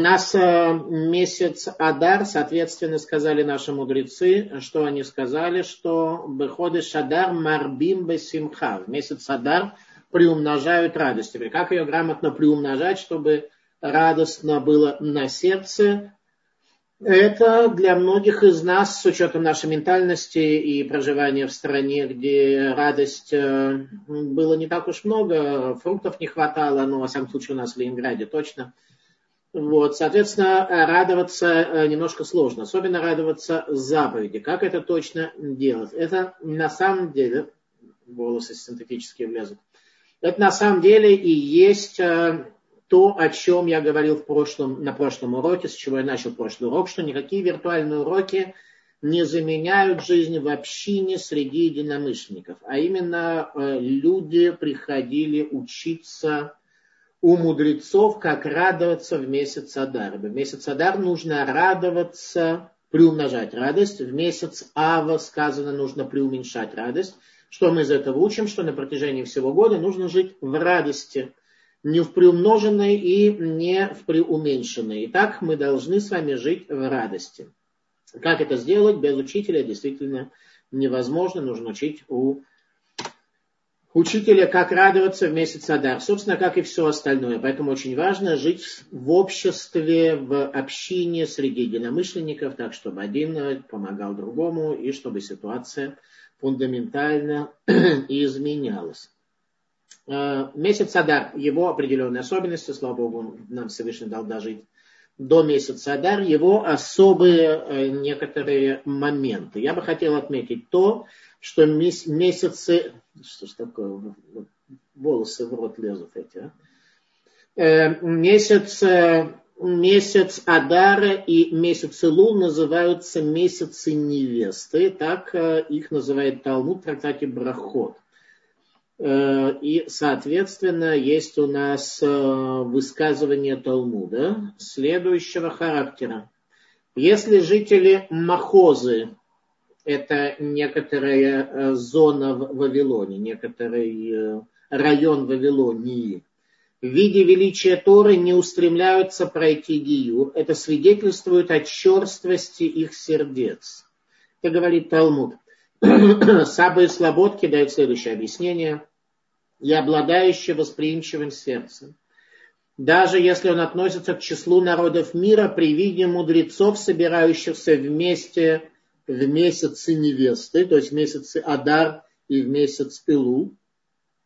нас э, месяц Адар, соответственно, сказали наши мудрецы, что они сказали, что Беходы Шадар Марбим Бесимха. Месяц Адар приумножают радость. Теперь, как ее грамотно приумножать, чтобы радостно было на сердце? Это для многих из нас, с учетом нашей ментальности и проживания в стране, где радость э, было не так уж много, фруктов не хватало, но, во всяком случае, у нас в Ленинграде точно. Вот, соответственно, радоваться э, немножко сложно, особенно радоваться заповеди. Как это точно делать? Это на самом деле, волосы синтетические влезут, это на самом деле и есть э, то, о чем я говорил в прошлом, на прошлом уроке, с чего я начал прошлый урок, что никакие виртуальные уроки не заменяют жизнь в общине среди единомышленников. А именно э, люди приходили учиться у мудрецов, как радоваться в месяц Адар. В месяц Адар нужно радоваться, приумножать радость. В месяц Ава сказано, нужно преуменьшать радость. Что мы из этого учим? Что на протяжении всего года нужно жить в радости не в приумноженной и не в преуменьшенной. Итак, мы должны с вами жить в радости. Как это сделать без учителя действительно невозможно. Нужно учить у учителя, как радоваться в месяц Адар. Собственно, как и все остальное. Поэтому очень важно жить в обществе, в общине среди единомышленников, так, чтобы один помогал другому и чтобы ситуация фундаментально изменялась. Э, месяц Адар, его определенные особенности, слава Богу, нам Всевышний дал дожить до месяца Адар, его особые э, некоторые моменты. Я бы хотел отметить то, что месяцы... Что ж такое? Волосы в рот лезут эти, а? Э, месяц, месяц Адара и месяц Илул называются месяцы невесты. Так их называет Талмуд в трактате Брахот. Э, и, соответственно, есть у нас э, высказывание Талмуда следующего характера. Если жители Махозы, это некоторая э, зона в Вавилоне, некоторый район Вавилонии, в виде величия Торы не устремляются пройти Гиюр, это свидетельствует о черствости их сердец. Это говорит Талмуд. Сабы и Слободки дают следующее объяснение и обладающий восприимчивым сердцем. Даже если он относится к числу народов мира, при виде мудрецов, собирающихся вместе в месяцы невесты, то есть в месяцы Адар и в месяц Илу,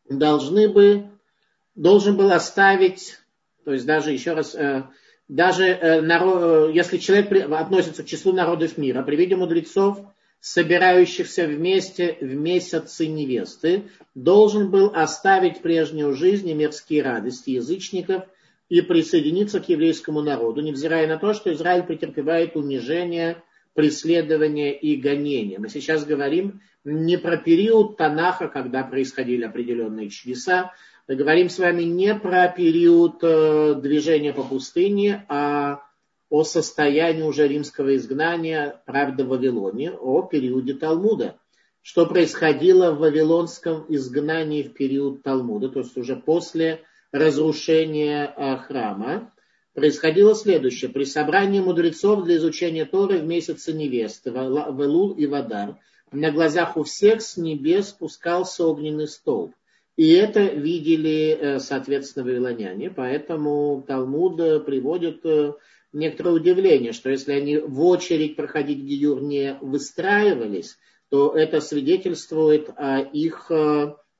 должны бы, должен был оставить, то есть даже еще раз, э, даже э, если человек относится к числу народов мира, при виде мудрецов, собирающихся вместе в месяцы невесты, должен был оставить прежнюю жизнь и мирские радости язычников и присоединиться к еврейскому народу, невзирая на то, что Израиль претерпевает унижение, преследование и гонение. Мы сейчас говорим не про период Танаха, когда происходили определенные чудеса, мы говорим с вами не про период э, движения по пустыне, а о состоянии уже римского изгнания, правда, в Вавилоне, о периоде Талмуда. Что происходило в вавилонском изгнании в период Талмуда, то есть уже после разрушения а, храма, происходило следующее. При собрании мудрецов для изучения Торы в месяце невесты, в Элул и Вадар, на глазах у всех с небес спускался огненный столб. И это видели, э, соответственно, вавилоняне. Поэтому Талмуд э, приводит э, некоторое удивление, что если они в очередь проходить Гиюр не выстраивались, то это свидетельствует о их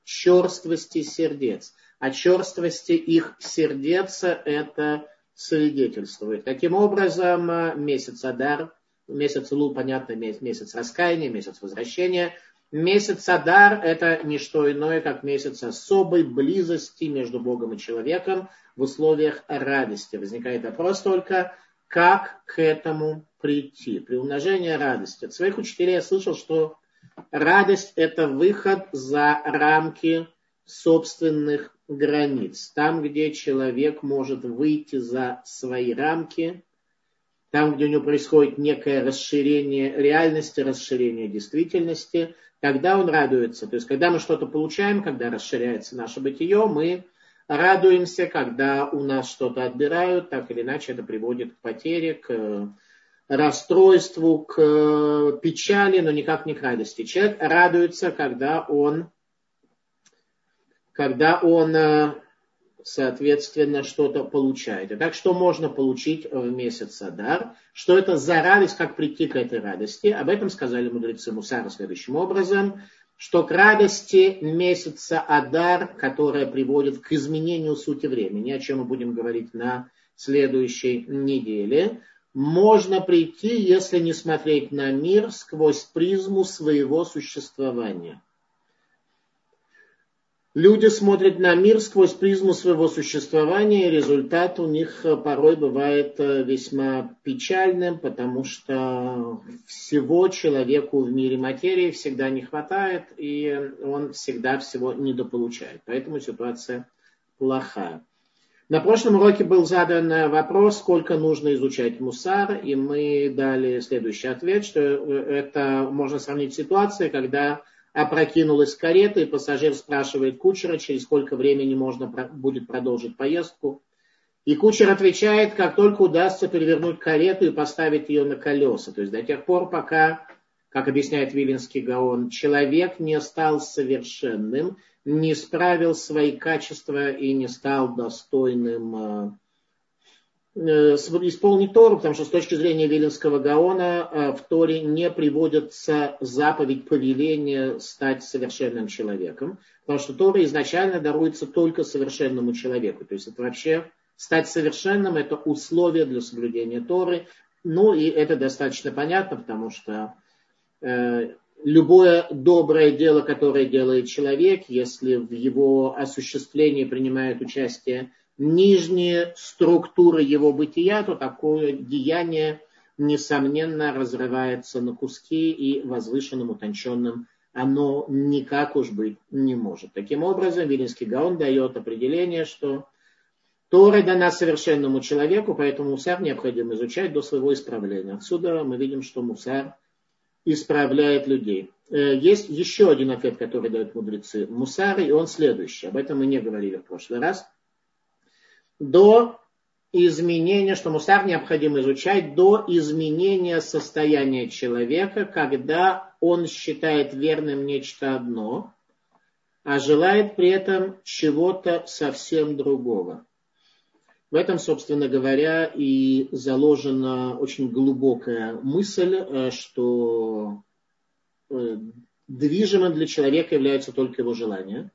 черствости сердец. О черствости их сердец это свидетельствует. Таким образом, месяц Адар, месяц Лу, понятно, месяц раскаяния, месяц возвращения. Месяц Адар – это не что иное, как месяц особой близости между Богом и человеком в условиях радости. Возникает вопрос только, как к этому прийти. При умножении радости. От своих учителей я слышал, что радость – это выход за рамки собственных границ. Там, где человек может выйти за свои рамки, там, где у него происходит некое расширение реальности, расширение действительности, тогда он радуется. То есть, когда мы что-то получаем, когда расширяется наше бытие, мы радуемся, когда у нас что-то отбирают, так или иначе это приводит к потере, к расстройству, к печали, но никак не к радости. Человек радуется, когда он, когда он соответственно, что-то получает. Итак, что можно получить в месяц Адар? Что это за радость, как прийти к этой радости? Об этом сказали мудрецы Мусара следующим образом, что к радости месяца Адар, которая приводит к изменению сути времени, о чем мы будем говорить на следующей неделе, можно прийти, если не смотреть на мир сквозь призму своего существования. Люди смотрят на мир сквозь призму своего существования, и результат у них э, порой бывает э, весьма печальным, потому что всего человеку в мире материи всегда не хватает, и он всегда всего недополучает. Поэтому ситуация плохая. На прошлом уроке был задан вопрос, сколько нужно изучать мусар, и мы дали следующий ответ, что э, это можно сравнить с ситуацией, когда опрокинулась карета, и пассажир спрашивает кучера, через сколько времени можно будет продолжить поездку. И кучер отвечает, как только удастся перевернуть карету и поставить ее на колеса. То есть до тех пор, пока, как объясняет Виленский Гаон, человек не стал совершенным, не справил свои качества и не стал достойным Э, исполнить Тору, потому что с точки зрения Виленского Гаона э, в Торе не приводится заповедь повеления стать совершенным человеком, потому что Тора изначально даруется только совершенному человеку. То есть это вообще стать совершенным – это условие для соблюдения Торы. Ну и это достаточно понятно, потому что э, любое доброе дело, которое делает человек, если в его осуществлении принимает участие нижние структуры его бытия, то такое деяние, несомненно, разрывается на куски и возвышенным, утонченным оно никак уж быть не может. Таким образом, Вилинский Гаон дает определение, что Тора дана совершенному человеку, поэтому мусар необходимо изучать до своего исправления. Отсюда мы видим, что мусар исправляет людей. Э, есть еще один ответ, который дают мудрецы мусары, и он следующий. Об этом мы не говорили в прошлый раз до изменения, что мусар необходимо изучать до изменения состояния человека, когда он считает верным нечто одно, а желает при этом чего-то совсем другого. В этом, собственно говоря, и заложена очень глубокая мысль, э, что э, движимым для человека является только его желание –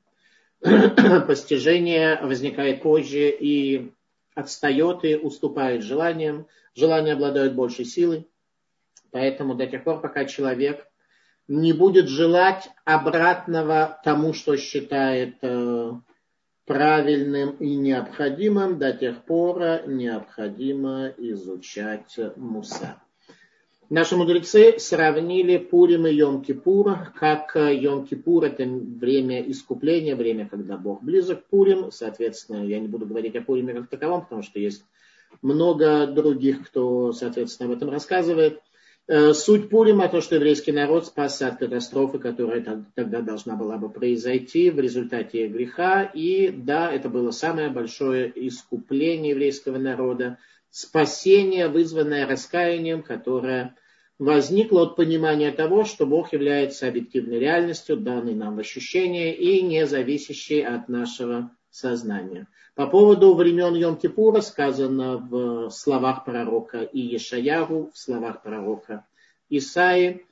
постижение возникает позже и отстает и уступает желаниям. Желания обладают большей силой. Поэтому до тех пор, пока человек не будет желать обратного тому, что считает э, правильным и необходимым, до тех пор необходимо изучать муса. Наши мудрецы сравнили Пурим и Йом-Кипур, как э, Йом-Кипур это время искупления, время, когда Бог близок к Пурим. Соответственно, я не буду говорить о Пуриме как таковом, потому что есть много других, кто, соответственно, об этом рассказывает. Э, суть Пурима то, что еврейский народ спасся от катастрофы, которая тогда должна была бы произойти в результате греха. И да, это было самое большое искупление еврейского народа, спасение, вызванное раскаянием, которое возникло от понимания того, что Бог является объективной реальностью, данной нам в ощущение и не зависящей от нашего сознания. По поводу времен Йом-Кипура сказано в словах пророка Иешаяру, в словах пророка Исаи,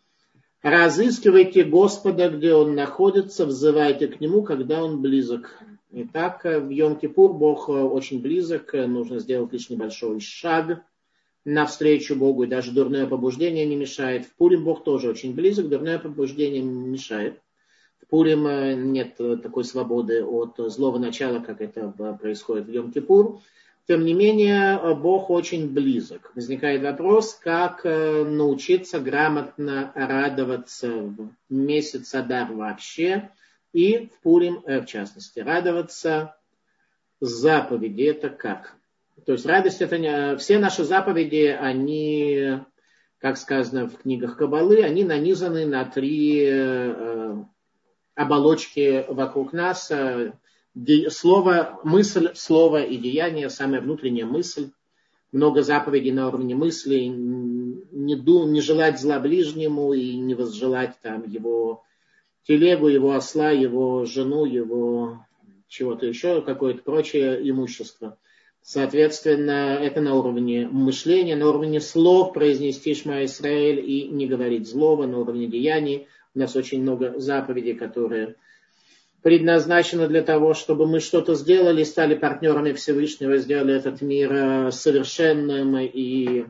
«Разыскивайте Господа, где Он находится, взывайте к Нему, когда Он близок». Итак, в Йом-Кипур Бог очень близок, нужно сделать лишь небольшой шаг – навстречу Богу, и даже дурное побуждение не мешает. В Пурим Бог тоже очень близок, дурное побуждение мешает. В Пурим э, нет такой свободы от злого начала, как это происходит в Йом-Кипур. Тем не менее, Бог очень близок. Возникает вопрос, как э, научиться грамотно радоваться в месяц Адар вообще и в Пурим э, в частности. Радоваться заповеди это как? То есть радость это не... Все наши заповеди, они, как сказано в книгах Кабалы, они нанизаны на три э, оболочки вокруг нас. слово, мысль, слово и деяние, самая внутренняя мысль, много заповедей на уровне мысли, не, дум, не желать зла ближнему и не возжелать там его телегу, его осла, его жену, его чего-то еще, какое-то прочее имущество. Соответственно, это на уровне мышления, на уровне слов произнести Шма Исраэль и не говорить злого, на уровне деяний. У нас очень много заповедей, которые предназначены для того, чтобы мы что-то сделали, стали партнерами Всевышнего, сделали этот мир э, совершенным и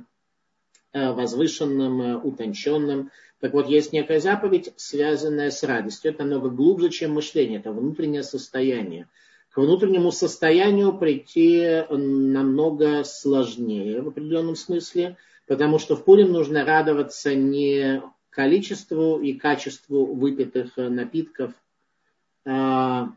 возвышенным, э, утонченным. Так вот, есть некая заповедь, связанная с радостью. Это намного глубже, чем мышление, это внутреннее состояние. К внутреннему состоянию прийти намного сложнее в определенном смысле, потому что в Пурим нужно радоваться не количеству и качеству выпитых напитков, а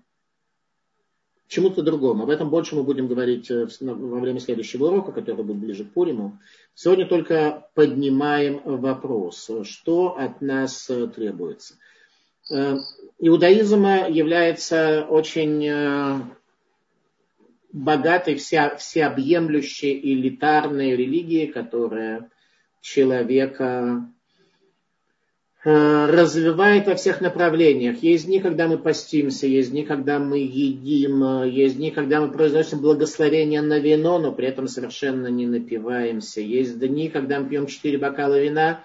чему-то другому. Об этом больше мы будем говорить э, во время следующего урока, который будет ближе к Пуриму. Сегодня только поднимаем вопрос, что от нас э, требуется. Э, иудаизм является очень богатой, вся, всеобъемлющей элитарной религией, которая человека развивает во всех направлениях. Есть дни, когда мы постимся, есть дни, когда мы едим, э, есть дни, когда мы произносим благословение на вино, но при этом совершенно не напиваемся. Есть дни, когда мы пьем четыре бокала вина,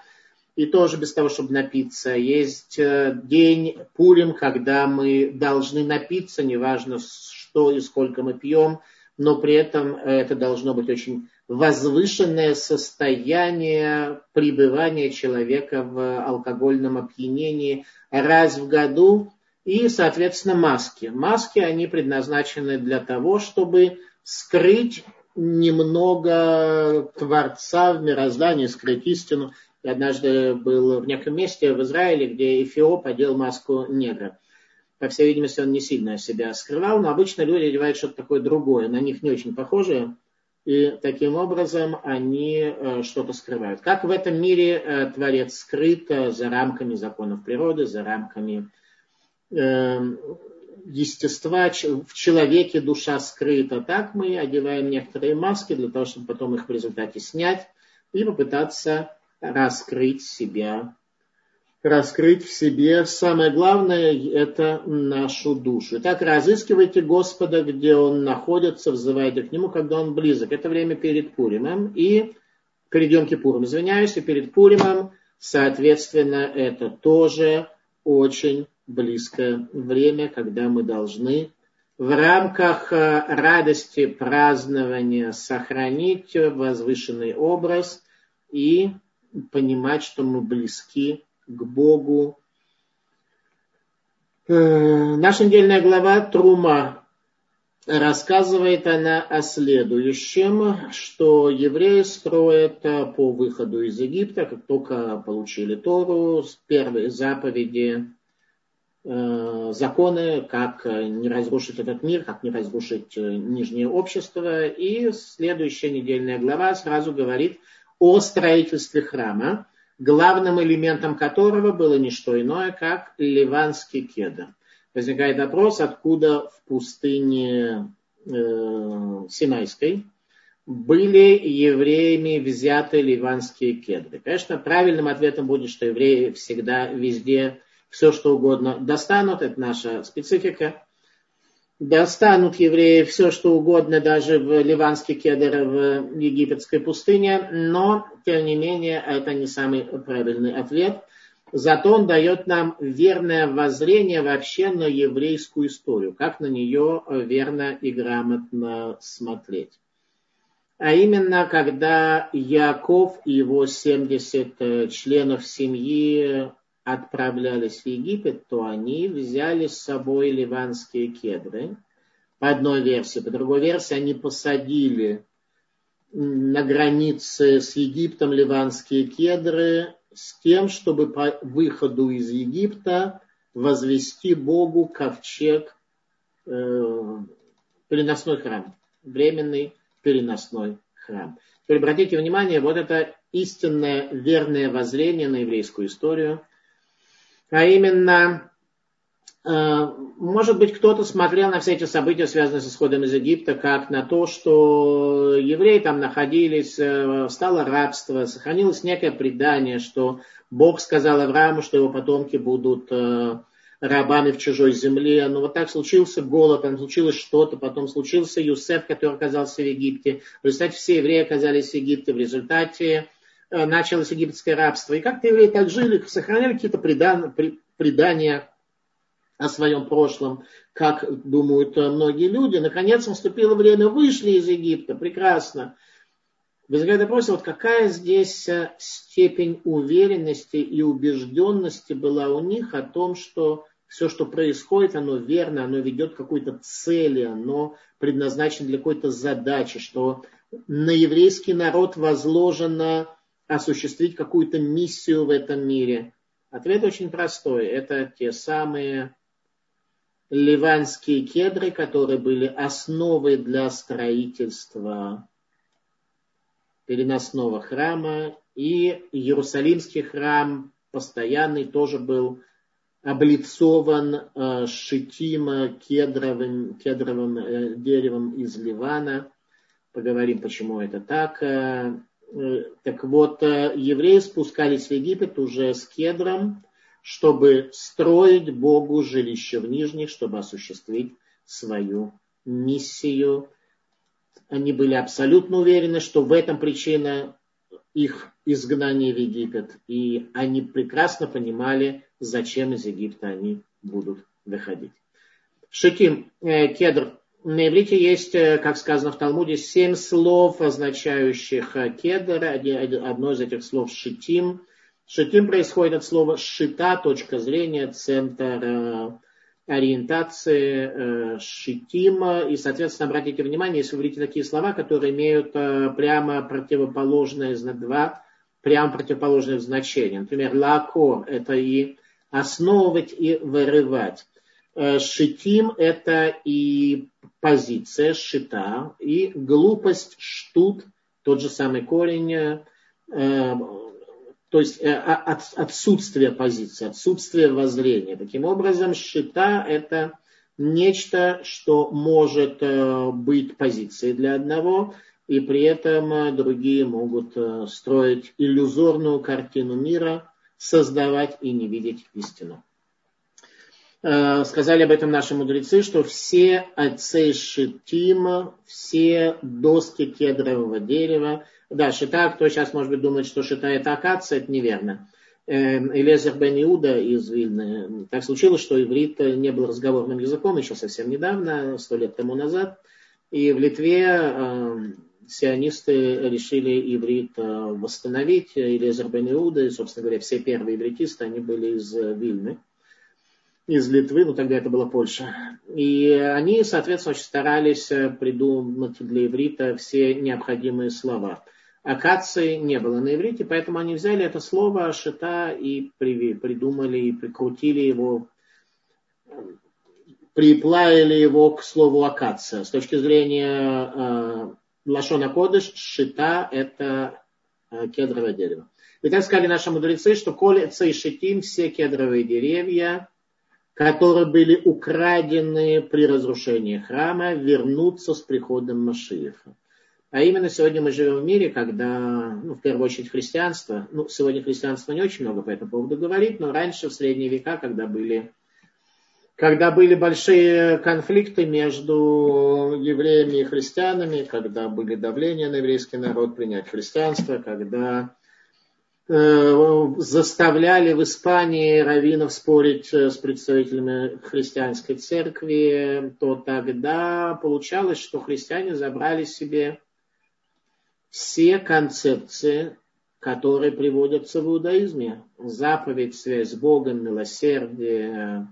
и тоже без того, чтобы напиться. Есть э, день Пурим, когда мы должны напиться, неважно что и сколько мы пьем, но при этом это должно быть очень возвышенное состояние пребывания человека в алкогольном опьянении раз в году и, соответственно, маски. Маски, они предназначены для того, чтобы скрыть немного Творца в мироздании, скрыть истину. Я однажды был в неком месте в Израиле, где Эфиоп одел маску негра. По всей видимости, он не сильно себя скрывал, но обычно люди одевают что-то такое другое, на них не очень похожее и таким образом они э, что-то скрывают. Как в этом мире э, Творец скрыт э, за рамками законов природы, за рамками естества, в человеке душа скрыта, так мы одеваем некоторые маски для того, чтобы потом их в результате снять и попытаться раскрыть себя раскрыть в себе. Самое главное – это нашу душу. Итак, разыскивайте Господа, где Он находится, взывайте к Нему, когда Он близок. Это время перед Пуримом. И перед Йом Кипуром, извиняюсь, и перед Пуримом, соответственно, это тоже очень близкое время, когда мы должны в рамках э, радости празднования сохранить возвышенный образ и понимать, что мы близки к Богу. Э, наша недельная глава Трума рассказывает она о следующем, что евреи строят по выходу из Египта, как только получили Тору, первые заповеди, э, законы, как не разрушить этот мир, как не разрушить нижнее общество. И следующая недельная глава сразу говорит о строительстве храма главным элементом которого было не что иное, как ливанский кедр. Возникает вопрос, откуда в пустыне э, Синайской были евреями взяты ливанские кедры. Конечно, правильным ответом будет, что евреи всегда везде все, что угодно достанут, это наша специфика достанут евреи все, что угодно, даже в ливанский кедр в египетской пустыне, но, тем не менее, это не самый правильный ответ. Зато он дает нам верное воззрение вообще на еврейскую историю, как на нее верно и грамотно смотреть. А именно, когда Яков и его 70 членов семьи отправлялись в Египет, то они взяли с собой ливанские кедры. По одной версии. По другой версии они посадили на границе с Египтом ливанские кедры с тем, чтобы по выходу из Египта возвести Богу ковчег, э, переносной храм, временный переносной храм. Теперь обратите внимание, вот это истинное верное воззрение на еврейскую историю – а именно Э, может быть, кто-то смотрел на все эти события, связанные с исходом из Египта, как на то, что евреи там находились, э, стало рабство, сохранилось некое предание, что Бог сказал Аврааму, что его потомки будут э, рабами в чужой земле. Но вот так случился голод, там случилось что-то, потом случился Юсеф, который оказался в Египте. В результате все евреи оказались в Египте, в результате началось египетское рабство. И как-то евреи так жили, сохраняли какие-то предания о своем прошлом, как думают э, многие люди. Наконец наступило время, вышли из Египта, прекрасно. Возникает вопрос, вот какая здесь э, степень уверенности и убежденности была у них о том, что все, что происходит, оно верно, оно ведет к какой-то цели, оно предназначено для какой-то задачи, что на еврейский народ возложено осуществить какую-то миссию в этом мире. Ответ очень простой. Это те самые ливанские кедры, которые были основой для строительства переносного храма, и Иерусалимский храм постоянный тоже был облицован э, шитим кедровым, кедровым э, деревом из Ливана. Поговорим, почему это так. Э, так вот, э, евреи спускались в Египет уже с кедром, чтобы строить Богу жилище в Нижних, чтобы осуществить свою миссию. Они были абсолютно уверены, что в этом причина их изгнания в Египет. И они прекрасно понимали, зачем из Египта они будут выходить. Шитим, э, кедр. На иврите есть, э, как сказано в Талмуде, семь слов, означающих э, кедр. Одно из этих слов шитим – Шитим происходит от слова шита, точка зрения, центр э, ориентации шитима. И, соответственно, обратите внимание, если вы видите такие слова, которые имеют прямо противоположные, два прямо противоположных значения. Например, лакор – это и основывать, и вырывать. Шитим – это и позиция, шита, и глупость, штут, тот же самый корень, то есть э, от, отсутствие позиции, отсутствие воззрения. Таким образом, счета – это нечто, что может э, быть позицией для одного, и при этом э, другие могут строить иллюзорную картину мира, создавать и не видеть истину. Сказали об этом наши мудрецы, что все отцы шитима, все доски кедрового дерева – да, шита, кто сейчас, может быть, думает, что шита это акация, это неверно. Элезер бен Иуда из Вильны. Так случилось, что иврит не был разговорным языком еще совсем недавно, сто лет тому назад. И в Литве э, сионисты решили иврит э, восстановить. Элезер бен Иуда, и, собственно говоря, все первые ивритисты, они были из Вильны из Литвы, ну тогда это была Польша. И они, соответственно, очень старались придумать для иврита все необходимые слова акации не было на иврите, поэтому они взяли это слово шита и придумали, и прикрутили его, приплавили его к слову акация. С точки зрения э, Лашона Кодыш, шита – это э, кедровое дерево. И так сказали наши мудрецы, что колется и шитим все кедровые деревья, которые были украдены при разрушении храма, вернутся с приходом Машиеха. А именно сегодня мы живем в мире, когда, ну, в первую очередь, христианство, ну, сегодня христианство не очень много по этому поводу говорит, но раньше, в средние века, когда были, когда были большие конфликты между евреями и христианами, когда были давления на еврейский народ принять христианство, когда заставляли в Испании раввинов спорить э, с представителями христианской церкви, то тогда получалось, что христиане забрали себе все концепции, которые приводятся в иудаизме. Заповедь, связь с Богом, милосердие,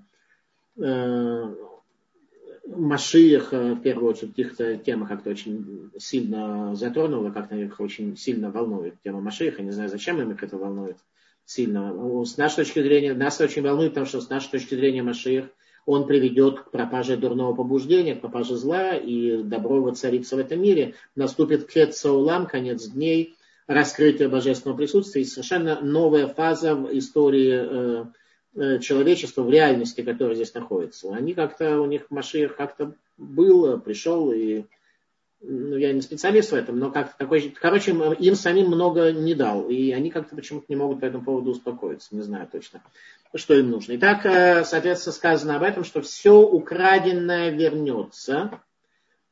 э, Машиях, в первую очередь, каких-то темах как-то очень сильно затронула, как-то их очень сильно волнует тема Машииха. Не знаю, зачем им их это волнует сильно. С нашей точки зрения, нас очень волнует, потому что с нашей точки зрения Машиих – он приведет к пропаже дурного побуждения, к пропаже зла, и добро воцарится в этом мире. Наступит кетсаулам, конец дней, раскрытие божественного присутствия, и совершенно новая фаза в истории э, человечества в реальности, которое здесь находится. Они как-то, у них Машиах как-то был, пришел, и ну, я не специалист в этом, но как такой, короче, им самим много не дал, и они как-то почему-то не могут по этому поводу успокоиться, не знаю точно, что им нужно. Итак, э, соответственно, сказано об этом, что все украденное вернется,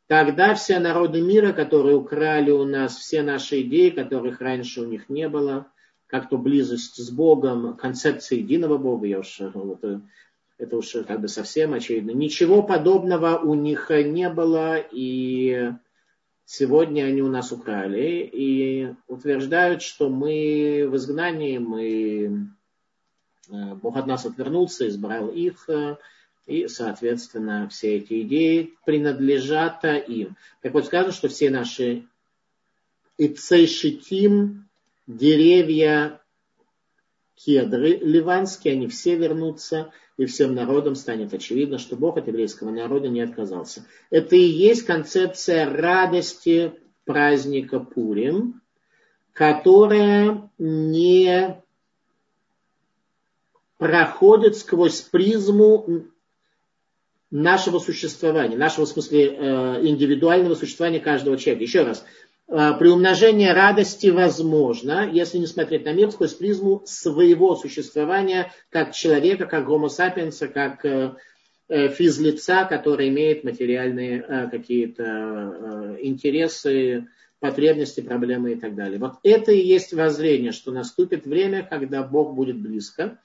Тогда все народы мира, которые украли у нас все наши идеи, которых раньше у них не было, как то близость с Богом, концепция единого Бога, я уж, вот, это уж как бы совсем очевидно. Ничего подобного у них не было, и сегодня они у нас украли, и утверждают, что мы в изгнании, мы, э, Бог от нас отвернулся, избрал их, и, соответственно, все эти идеи принадлежат им. Так вот, сказано, что все наши ицейшитим, деревья, кедры ливанские, они все вернутся, и всем народам станет очевидно, что Бог от еврейского народа не отказался. Это и есть концепция радости праздника Пурим, которая не проходит сквозь призму нашего существования, нашего в смысле э, индивидуального существования каждого человека. Еще раз, приумножение радости возможно, если не смотреть на мир сквозь призму своего существования как человека, как гомо сапиенса, как э, физлица, который имеет материальные какие-то интересы, потребности, проблемы и так далее. Вот это и есть воззрение, что наступит время, когда Бог будет близко,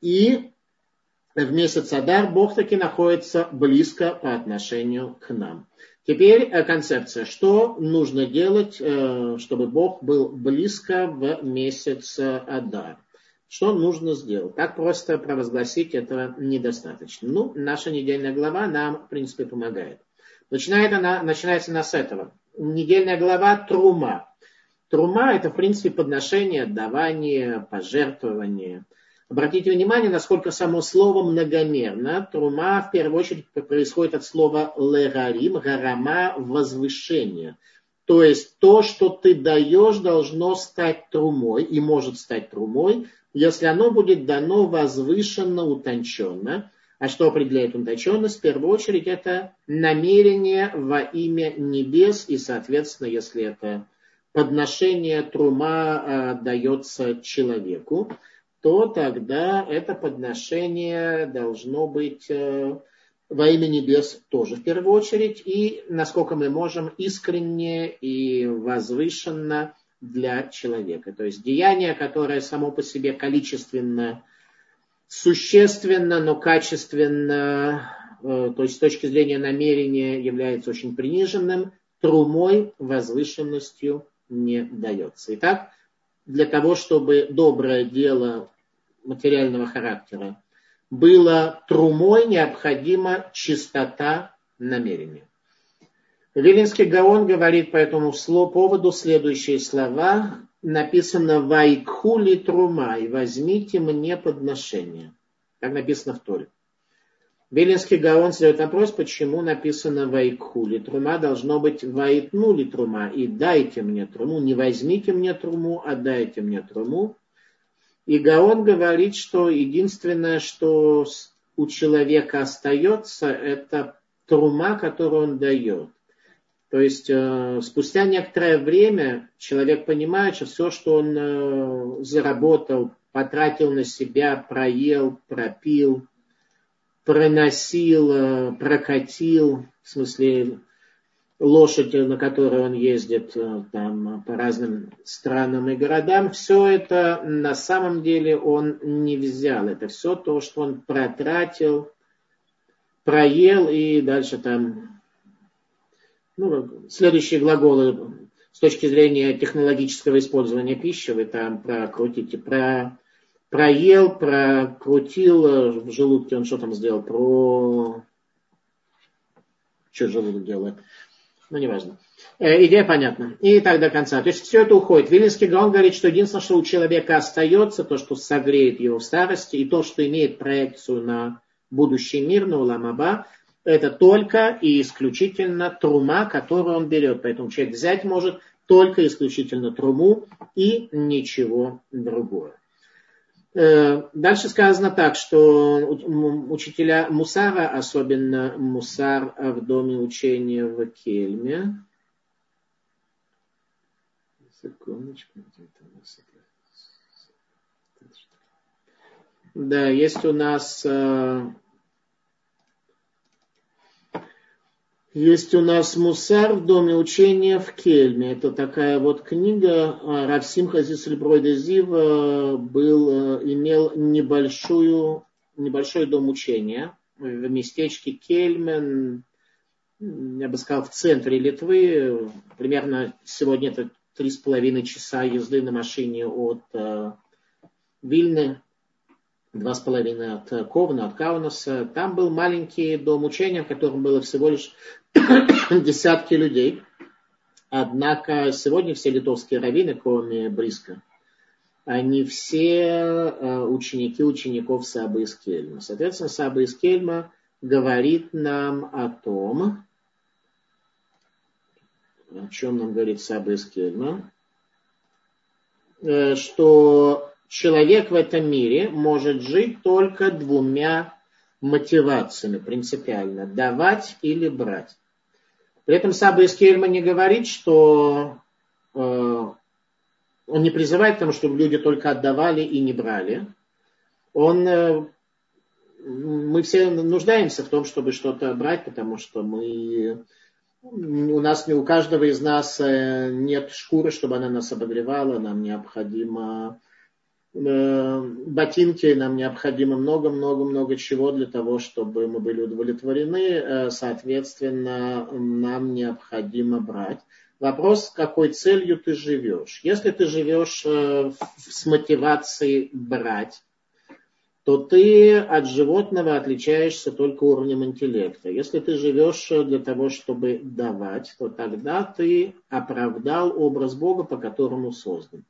и в месяц Адар Бог таки находится близко по отношению к нам. Теперь э, концепция. Что нужно делать, э, чтобы Бог был близко в месяц Адар? Что нужно сделать? Так просто провозгласить этого недостаточно. Ну, наша недельная глава нам, в принципе, помогает. Начинает она, начинается она с этого. Недельная глава Трума. Трума – это, в принципе, подношение, отдавание, пожертвование – Обратите внимание, насколько само слово многомерно. Трума в первую очередь происходит от слова легарим, гарама, возвышение. То есть то, что ты даешь, должно стать трумой и может стать трумой, если оно будет дано возвышенно, утонченно. А что определяет утонченность? В первую очередь это намерение во имя небес и, соответственно, если это подношение трума э, дается человеку, то тогда это подношение должно быть э, во имя небес тоже в первую очередь, и, насколько мы можем, искренне и возвышенно для человека. То есть деяние, которое само по себе количественно, существенно, но качественно, э, то есть с точки зрения намерения является очень приниженным, трумой возвышенностью не дается. Итак, для того, чтобы доброе дело материального характера, было трумой необходима чистота намерения. Вилинский Гаон говорит по этому поводу следующие слова. Написано «Вайкхули трума» и «Возьмите мне подношение». Так написано в Торе. Вилинский Гаон задает вопрос, почему написано «Вайкхули». Трума должно быть «Вайтнули трума» и «Дайте мне труму». Не «Возьмите мне труму», а «Дайте мне труму». И Гаон говорит, что единственное, что у человека остается, это трума, которую он дает. То есть э, спустя некоторое время человек понимает, что все, что он э, заработал, потратил на себя, проел, пропил, проносил, э, прокатил, в смысле лошадь, на которой он ездит э, там, по разным странам и городам, все это на самом деле он не взял. Это все то, что он протратил, проел и дальше там ну, следующие глаголы с точки зрения технологического использования пищи вы там прокрутите. Про, проел, прокрутил э, в желудке, он что там сделал? Про... Что желудок делает? Ну, неважно. Э, идея понятна. И так до конца. То есть все это уходит. Вилинский Гаон говорит, что единственное, что у человека остается, то, что согреет его в старости, и то, что имеет проекцию на будущий мир, на Уламаба, это только и исключительно трума, которую он берет. Поэтому человек взять может только исключительно труму и ничего другого. Э, дальше сказано так, что учителя Мусара, особенно Мусар в доме учения в Кельме, секундочку, да, есть у нас э, Есть у нас Мусар в доме учения в Кельме. Это такая вот книга. А, Равсим Хазис Зива был, э, имел небольшую, небольшой дом учения в местечке Кельмен, я бы сказал, в центре Литвы. Примерно сегодня это три с половиной часа езды на машине от э, Вильны два с половиной от Ковна, от Каунаса. Там был маленький дом учения, в котором было всего лишь десятки людей. Однако сегодня все литовские раввины, кроме Бриска, они все э, ученики учеников Сабы из Кельма. Соответственно, Саба из Кельма говорит нам о том, о чем нам говорит Саба из Кельма, э, что человек в этом мире может жить только двумя мотивациями принципиально. Давать или брать. При этом Саба из Кельма не говорит, что э, он не призывает к тому, чтобы люди только отдавали и не брали. Он, э, мы все нуждаемся в том, чтобы что-то брать, потому что мы, у нас, у каждого из нас э, нет шкуры, чтобы она нас обогревала, нам необходимо ботинки, нам необходимо много-много-много чего для того, чтобы мы были удовлетворены. Э, соответственно, нам необходимо брать. Вопрос, с какой целью ты живешь. Если ты живешь э, с мотивацией брать, то ты от животного отличаешься только уровнем интеллекта. Если ты живешь для того, чтобы давать, то тогда ты оправдал образ Бога, по которому создан.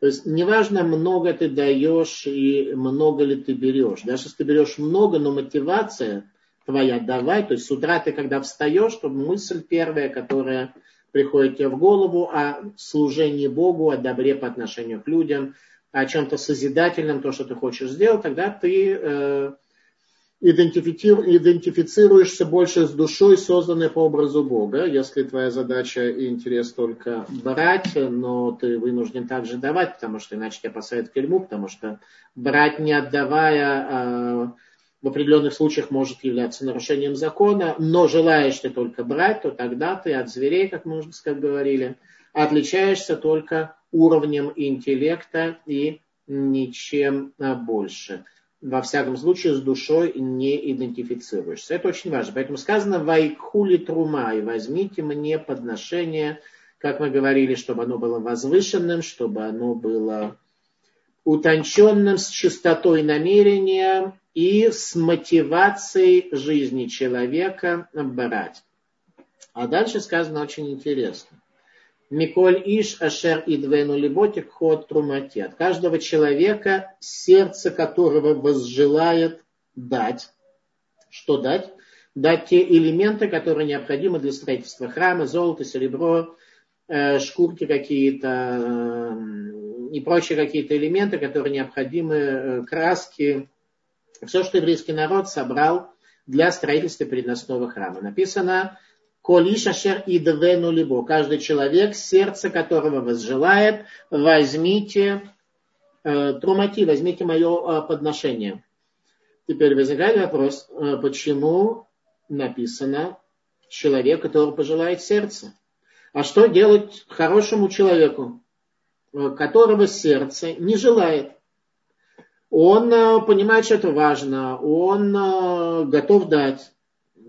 То есть неважно, много ты даешь и много ли ты берешь. Даже если ты берешь много, но мотивация твоя давай, то есть с утра ты когда встаешь, то мысль первая, которая приходит тебе в голову о служении Богу, о добре по отношению к людям, о чем-то созидательном, то, что ты хочешь сделать, тогда ты э, идентифицируешься больше с душой, созданной по образу Бога. Если твоя задача и интерес только брать, но ты вынужден также давать, потому что иначе тебя посадят в тюрьму, потому что брать не отдавая а, в определенных случаях может являться нарушением закона, но желаешь ты только брать, то тогда ты от зверей, как мы уже как говорили, отличаешься только уровнем интеллекта и ничем больше во всяком случае, с душой не идентифицируешься. Это очень важно. Поэтому сказано «Вайкхули трума» и возьмите мне подношение, как мы говорили, чтобы оно было возвышенным, чтобы оно было утонченным, с чистотой намерения и с мотивацией жизни человека брать. А дальше сказано очень интересно. Миколь Иш Ашер Идвену Либотик Ход Трумати. От каждого человека, сердце которого возжелает дать. Что дать? Дать те элементы, которые необходимы для строительства храма, золото, серебро, э, шкурки какие-то э, и прочие какие-то элементы, которые необходимы, э, краски. Все, что еврейский народ собрал для строительства переносного храма. Написано, Колиш ашер идвену либо. Каждый человек, сердце которого возжелает, возьмите э, трумати, возьмите мое э, подношение. Теперь возникает вопрос, э, почему написано человек, который пожелает сердце. А что делать хорошему человеку, э, которого сердце не желает? Он понимает, что это важно, он готов дать,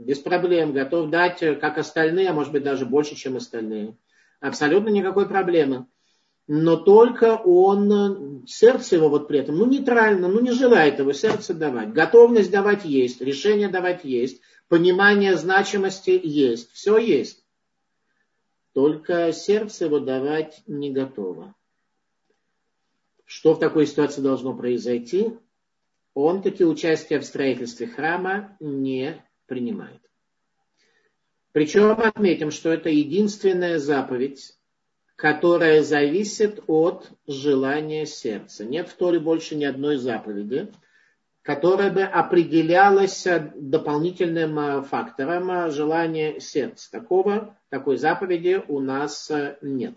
без проблем, готов дать, э, как остальные, а может быть даже больше, чем остальные. Абсолютно никакой проблемы. Но только он, э, сердце его вот при этом, ну нейтрально, ну не желает его сердце давать. Готовность давать есть, решение давать есть, понимание значимости есть, все есть. Только сердце его давать не готово. Что в такой ситуации должно произойти? Он таки участие в строительстве храма не принимает. Причем отметим, что это единственная заповедь, которая зависит от желания сердца. Нет в Торе больше ни одной заповеди, которая бы определялась дополнительным э, фактором э, желания сердца. Такого, такой заповеди у нас э, нет.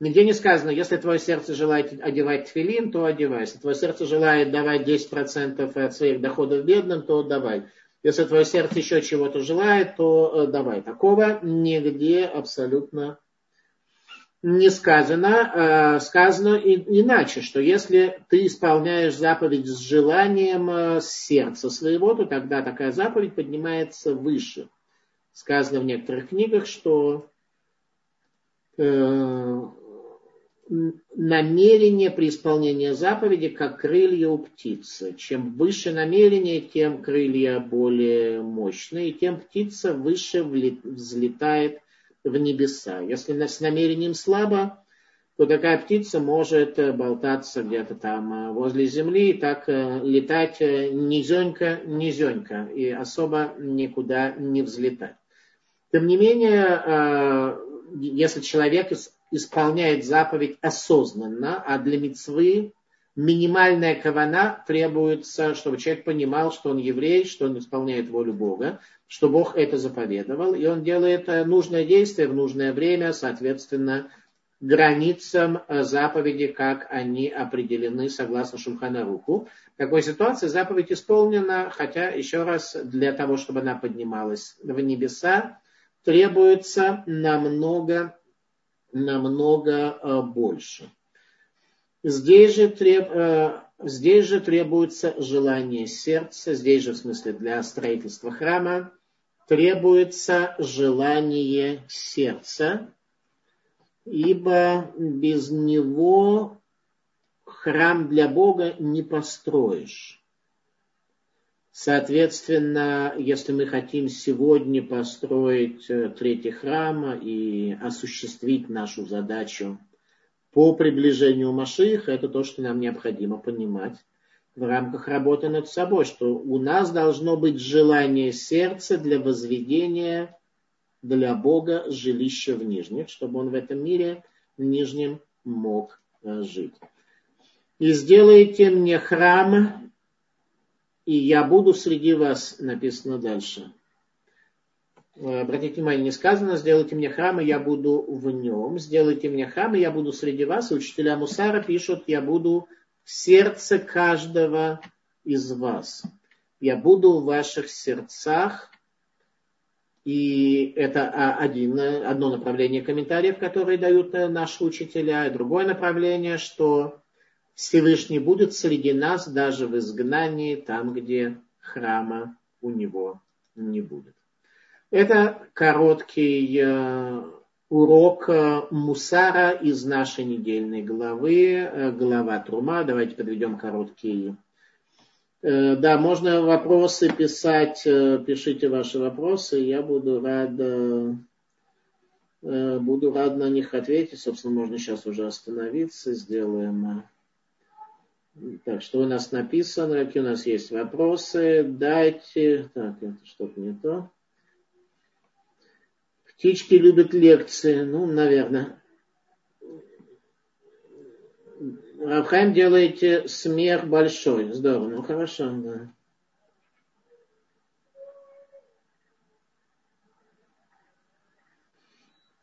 Нигде не сказано, если твое сердце желает одевать тфилин, то одевай. Если твое сердце желает давать 10% от своих доходов бедным, то давай. Если твое сердце еще чего-то желает, то давай. Такого нигде абсолютно не сказано, э, сказано иначе, что если ты исполняешь заповедь с желанием э, сердца своего, то тогда такая заповедь поднимается выше. Сказано в некоторых книгах, что э, намерение при исполнении заповеди, как крылья у птицы. Чем выше намерение, тем крылья более мощные, тем птица выше взлетает в небеса. Если с намерением слабо, то такая птица может э, болтаться где-то там э, возле земли и так э, летать низенько, низенько и особо никуда не взлетать. Тем не менее, если человек исполняет заповедь осознанно, а для мецвы минимальная кавана требуется, чтобы человек понимал, что он еврей, что он исполняет волю Бога, что Бог это заповедовал, и он делает э, нужное действие в нужное время, соответственно, границам э, заповеди, как они определены согласно Шумханаруху. В такой ситуации заповедь исполнена, хотя, еще раз, для того, чтобы она поднималась в небеса, требуется намного, намного э, больше. Здесь же, треб, э, здесь же требуется желание сердца, здесь же в смысле для строительства храма требуется желание сердца, ибо без него храм для Бога не построишь. Соответственно, если мы хотим сегодня построить э, третий храм и осуществить нашу задачу по приближению Машиха, это то, что нам необходимо понимать в рамках работы над собой, что у нас должно быть желание сердца для возведения для Бога жилища в Нижних, чтобы он в этом мире в Нижнем мог э, жить. И сделайте мне храм, и я буду среди вас, написано дальше. Э, обратите внимание, не сказано, сделайте мне храм, и я буду в нем. Сделайте мне храм, и я буду среди вас. И учителя Мусара пишут, я буду в сердце каждого из вас. Я буду в ваших сердцах. И это один, одно направление комментариев, которые дают э, наши учителя. И другое направление, что Всевышний будет среди нас даже в изгнании, там, где храма у него не будет. Это короткий э, урок э, Мусара из нашей недельной главы, э, глава Трума. Давайте подведем короткие. Да, можно вопросы писать, пишите ваши вопросы, я буду рад, буду рад на них ответить. Собственно, можно сейчас уже остановиться, сделаем. Так, что у нас написано, какие у нас есть вопросы, дайте, так, это что-то не то. Птички любят лекции, ну, наверное. Рабхайм делаете смех большой. Здорово, ну хорошо, да.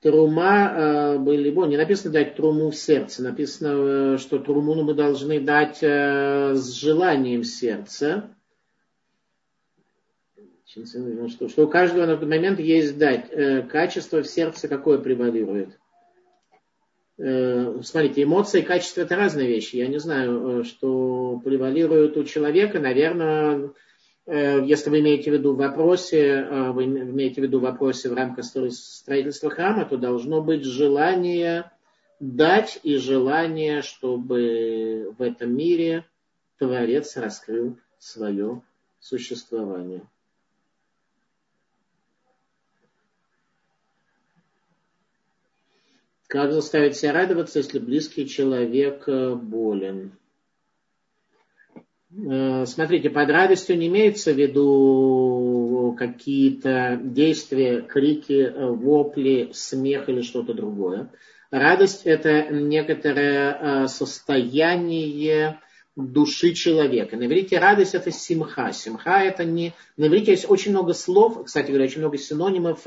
Трума э, были, bon, не написано дать труму в сердце, написано, э, что труму мы должны дать э, с желанием сердца. Что, что у каждого на тот момент есть дать. Качество в сердце какое превалирует? Смотрите, эмоции и качество это разные вещи. Я не знаю, что превалирует у человека. Наверное, если вы имеете в виду в вопросе, вы имеете в виду в вопросе в рамках строительства храма, то должно быть желание дать и желание, чтобы в этом мире Творец раскрыл свое существование. Как заставить себя радоваться, если близкий человек э, болен? Э, смотрите, под радостью не имеется в виду какие-то действия, крики, э, вопли, смех или что-то другое. Радость – это некоторое состояние души человека. На иврите радость – это симха. Симха – это не... На иврите есть очень много слов, кстати говоря, очень много синонимов,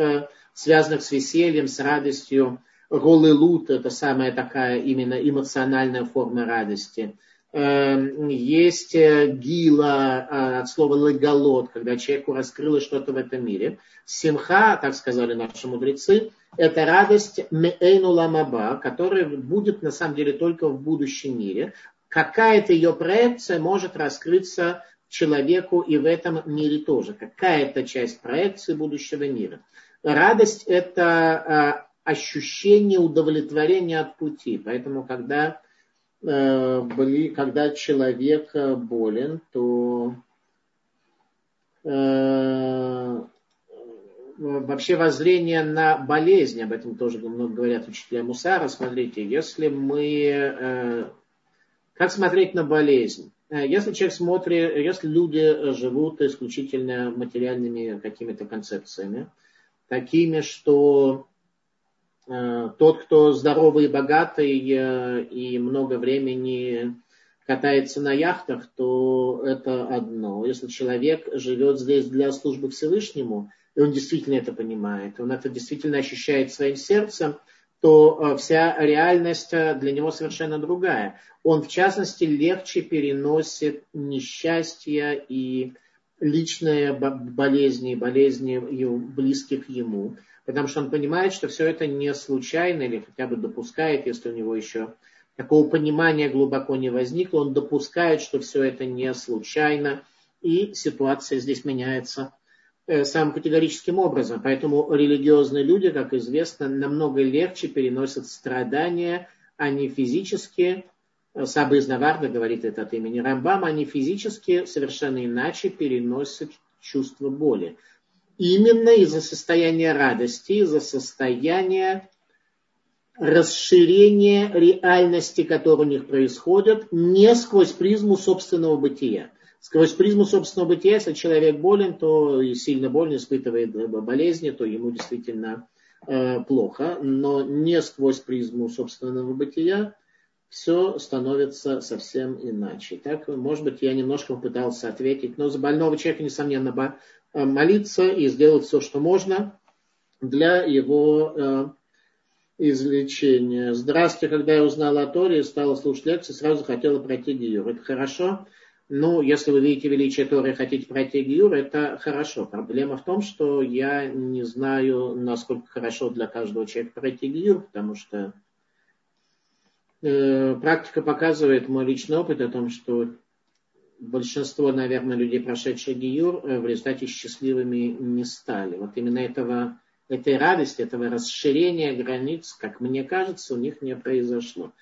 связанных с весельем, с радостью. Ролелут – это самая такая именно эмоциональная форма радости. Эм, есть э, гила э, от слова леголот, когда человеку раскрылось что-то в этом мире. Симха, так сказали наши мудрецы, это радость меэйну ламаба, которая будет на самом деле только в будущем мире. Какая-то ее проекция может раскрыться человеку и в этом мире тоже. Какая-то часть проекции будущего мира. Радость – это э, ощущение удовлетворения от пути. Поэтому, когда, э, когда человек болен, то э, вообще воззрение на болезнь, об этом тоже много говорят учителя Мусара, смотрите, если мы... Как смотреть на болезнь? Если человек смотрит, если люди живут исключительно материальными какими-то концепциями, такими, что э, тот, кто здоровый и богатый э, и много времени катается на яхтах, то это одно. Если человек живет здесь для службы Всевышнему, и он действительно это понимает, он это действительно ощущает своим сердцем, то э, вся реальность для него совершенно другая. Он, в частности, легче переносит несчастье и личные болезни, болезни близких ему, потому что он понимает, что все это не случайно или хотя бы допускает, если у него еще такого понимания глубоко не возникло, он допускает, что все это не случайно, и ситуация здесь меняется э, самым категорическим образом. Поэтому религиозные люди, как известно, намного легче переносят страдания, а не физические, Саба из Наварда говорит это от имени Рамбама, они физически совершенно иначе переносят чувство боли. Именно из-за состояния радости, из-за состояния расширения реальности, которая у них происходит, не сквозь призму собственного бытия. Сквозь призму собственного бытия, если человек болен, то и сильно болен, испытывает болезни, то ему действительно э, плохо. Но не сквозь призму собственного бытия, все становится совсем иначе. Так, может быть, я немножко попытался ответить, но за больного человека, несомненно, э, молиться и сделать все, что можно для его э, излечения. Здравствуйте, когда я узнала о Торе стала слушать лекции, сразу хотела пройти Гиюр. Это хорошо. Ну, если вы видите величие Торы и хотите пройти Гиюр, это хорошо. Проблема в том, что я не знаю, насколько хорошо для каждого человека пройти Гиюр, потому что практика показывает, мой личный опыт о том, что большинство, наверное, людей, прошедших Гиюр, э, в результате счастливыми не стали. Вот именно этого, этой радости, этого расширения границ, как мне кажется, у них не произошло.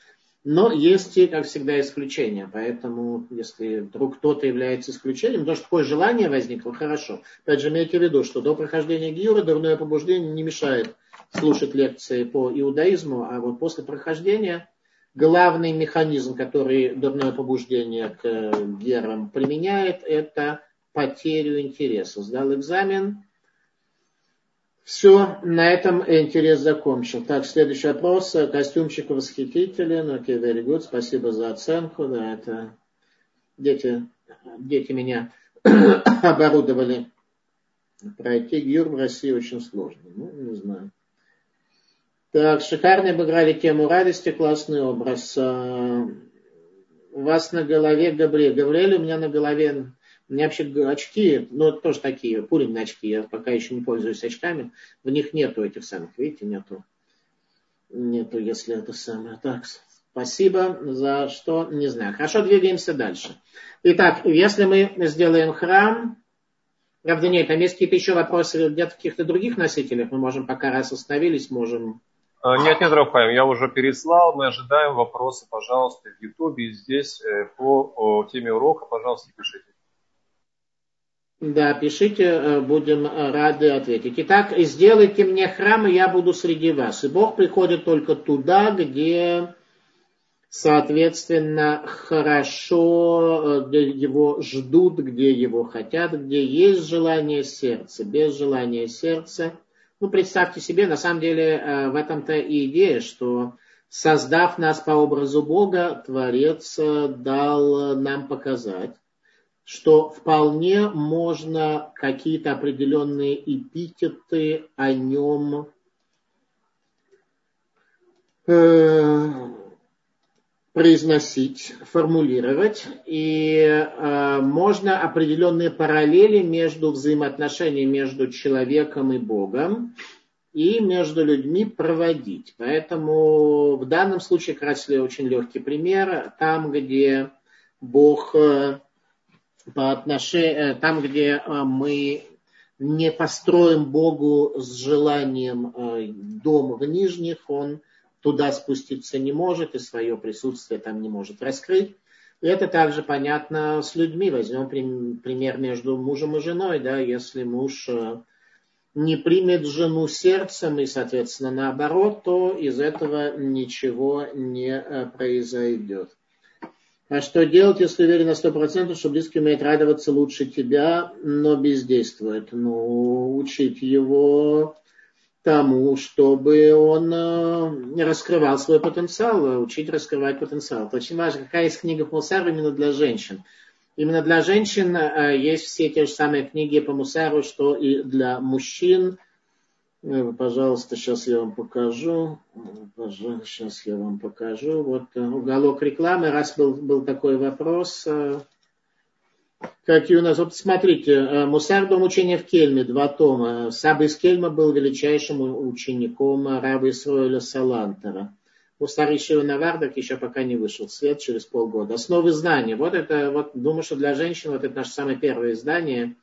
Но есть и, как всегда, исключения. Поэтому, если вдруг кто-то является исключением, то что такое желание возникло, хорошо. Опять же, имейте в виду, что до прохождения Гиюра дурное побуждение не мешает слушать лекции по иудаизму, а вот после прохождения главный механизм, который дурное побуждение к э, герам применяет, это потерю интереса. Сдал экзамен, все, на этом интерес закончил. Так, следующий вопрос. Костюмчик восхитителен. Окей, okay, very good. Спасибо за оценку. Да, это дети, дети меня оборудовали. Пройти гюр в России очень сложно. Ну, не знаю. Так, шикарно обыграли тему радости, классный образ. А, у вас на голове Габриэль. Габриэль у меня на голове, у меня вообще очки, ну, тоже такие, пуленные очки, я пока еще не пользуюсь очками. В них нету этих самых, видите, нету. Нету, если это самое. Так, спасибо за что, не знаю. Хорошо, двигаемся дальше. Итак, если мы сделаем храм, Правда, нет, там есть какие-то еще вопросы где-то в каких-то других носителях. Мы можем, пока раз остановились, можем нет, нет, Рафаим, я уже переслал. Мы ожидаем вопросы, пожалуйста, в Ютубе и здесь э, по теме урока, пожалуйста, пишите. Да, пишите, э, будем рады ответить. Итак, сделайте мне храм, и я буду среди вас. И Бог приходит только туда, где, соответственно, хорошо, э, где его ждут, где его хотят, где есть желание сердца. Без желания сердца ну, представьте себе, на самом деле, э, в этом-то и идея, что создав нас по образу Бога, Творец дал нам показать, что вполне можно какие-то определенные эпитеты о нем э, произносить, формулировать, и э, можно определенные параллели между взаимоотношениями между человеком и Богом и между людьми проводить. Поэтому в данном случае как очень легкий пример. Там, где Бог э, по отношению, э, там, где э, мы не построим Богу с желанием дом в нижних, он туда спуститься не может и свое присутствие там не может раскрыть. И это также понятно с людьми. Возьмем пример между мужем и женой. Да, если муж э, не примет жену сердцем и, соответственно, наоборот, то из этого ничего не э, произойдет. А что делать, если уверен на сто процентов, что близкий умеет радоваться лучше тебя, но бездействует? Ну, учить его тому, чтобы он э, раскрывал свой потенциал, учить раскрывать потенциал. Это очень важно. Какая есть книга по Мусару именно для женщин? Именно для женщин э, есть все те же самые книги по Мусару, что и для мужчин. Э, пожалуйста, сейчас я вам покажу. Сейчас я вам покажу. Вот уголок рекламы. Раз был, был такой вопрос, какие у нас. Вот смотрите, э, Мусар дом учения в Кельме, два тома. Саба из Кельма был величайшим учеником раба Исроиля Салантера. Мусар еще на Вардах еще пока не вышел свет, через полгода. Основы знания. Вот это, вот, думаю, что для женщин вот это наше самое первое издание.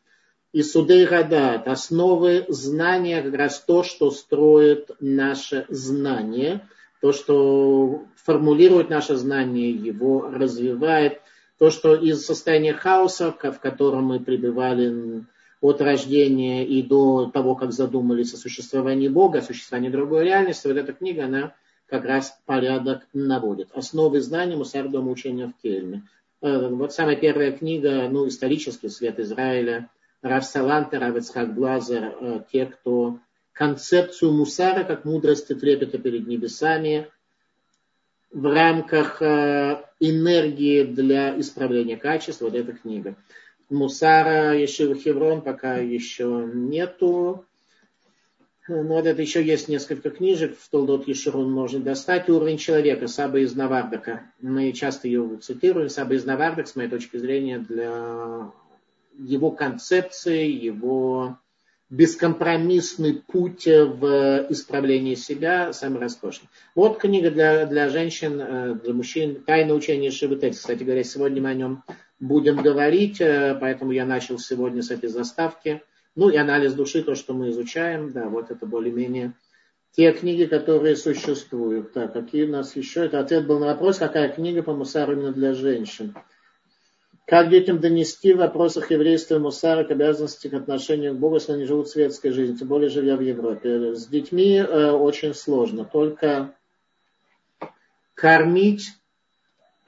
И суды Гадат. Основы знания, как раз то, что строит наше знание, то, что формулирует наше знание, его развивает – то, что из состояния хаоса, в котором мы пребывали от рождения и до того, как задумались о существовании Бога, о существовании другой реальности, вот эта книга, она как раз порядок наводит. Основы знаний Мусардома учения в Кельме. Э, вот самая первая книга, ну, исторический свет Израиля, Рав Салантер, Рав Блазер, э, те, кто концепцию мусара как мудрости трепета перед небесами в рамках э, энергии для исправления качества, вот эта книга. Мусара Ешива Хеврон пока еще нету. Но вот это еще есть несколько книжек, в Толдот Еширун можно достать. Уровень человека, Саба из Навардака. Мы часто ее цитируем. Саба из Навардак, с моей точки зрения, для его концепции, его бескомпромиссный путь в исправлении себя самый роскошный. Вот книга для, для женщин, э, для мужчин, «Тайна учения Шивитец». Кстати говоря, сегодня мы о нем будем говорить, э, поэтому я начал сегодня с этой заставки. Ну и анализ души, то, что мы изучаем, да, вот это более-менее те книги, которые существуют. Так, какие у нас еще? Это ответ был на вопрос, какая книга по Мусару именно для женщин. Как детям донести в вопросах еврейства и мусара к обязанности к отношению к Богу, если они живут светской жизнью, тем более живя в Европе? С детьми э, очень сложно. Только кормить,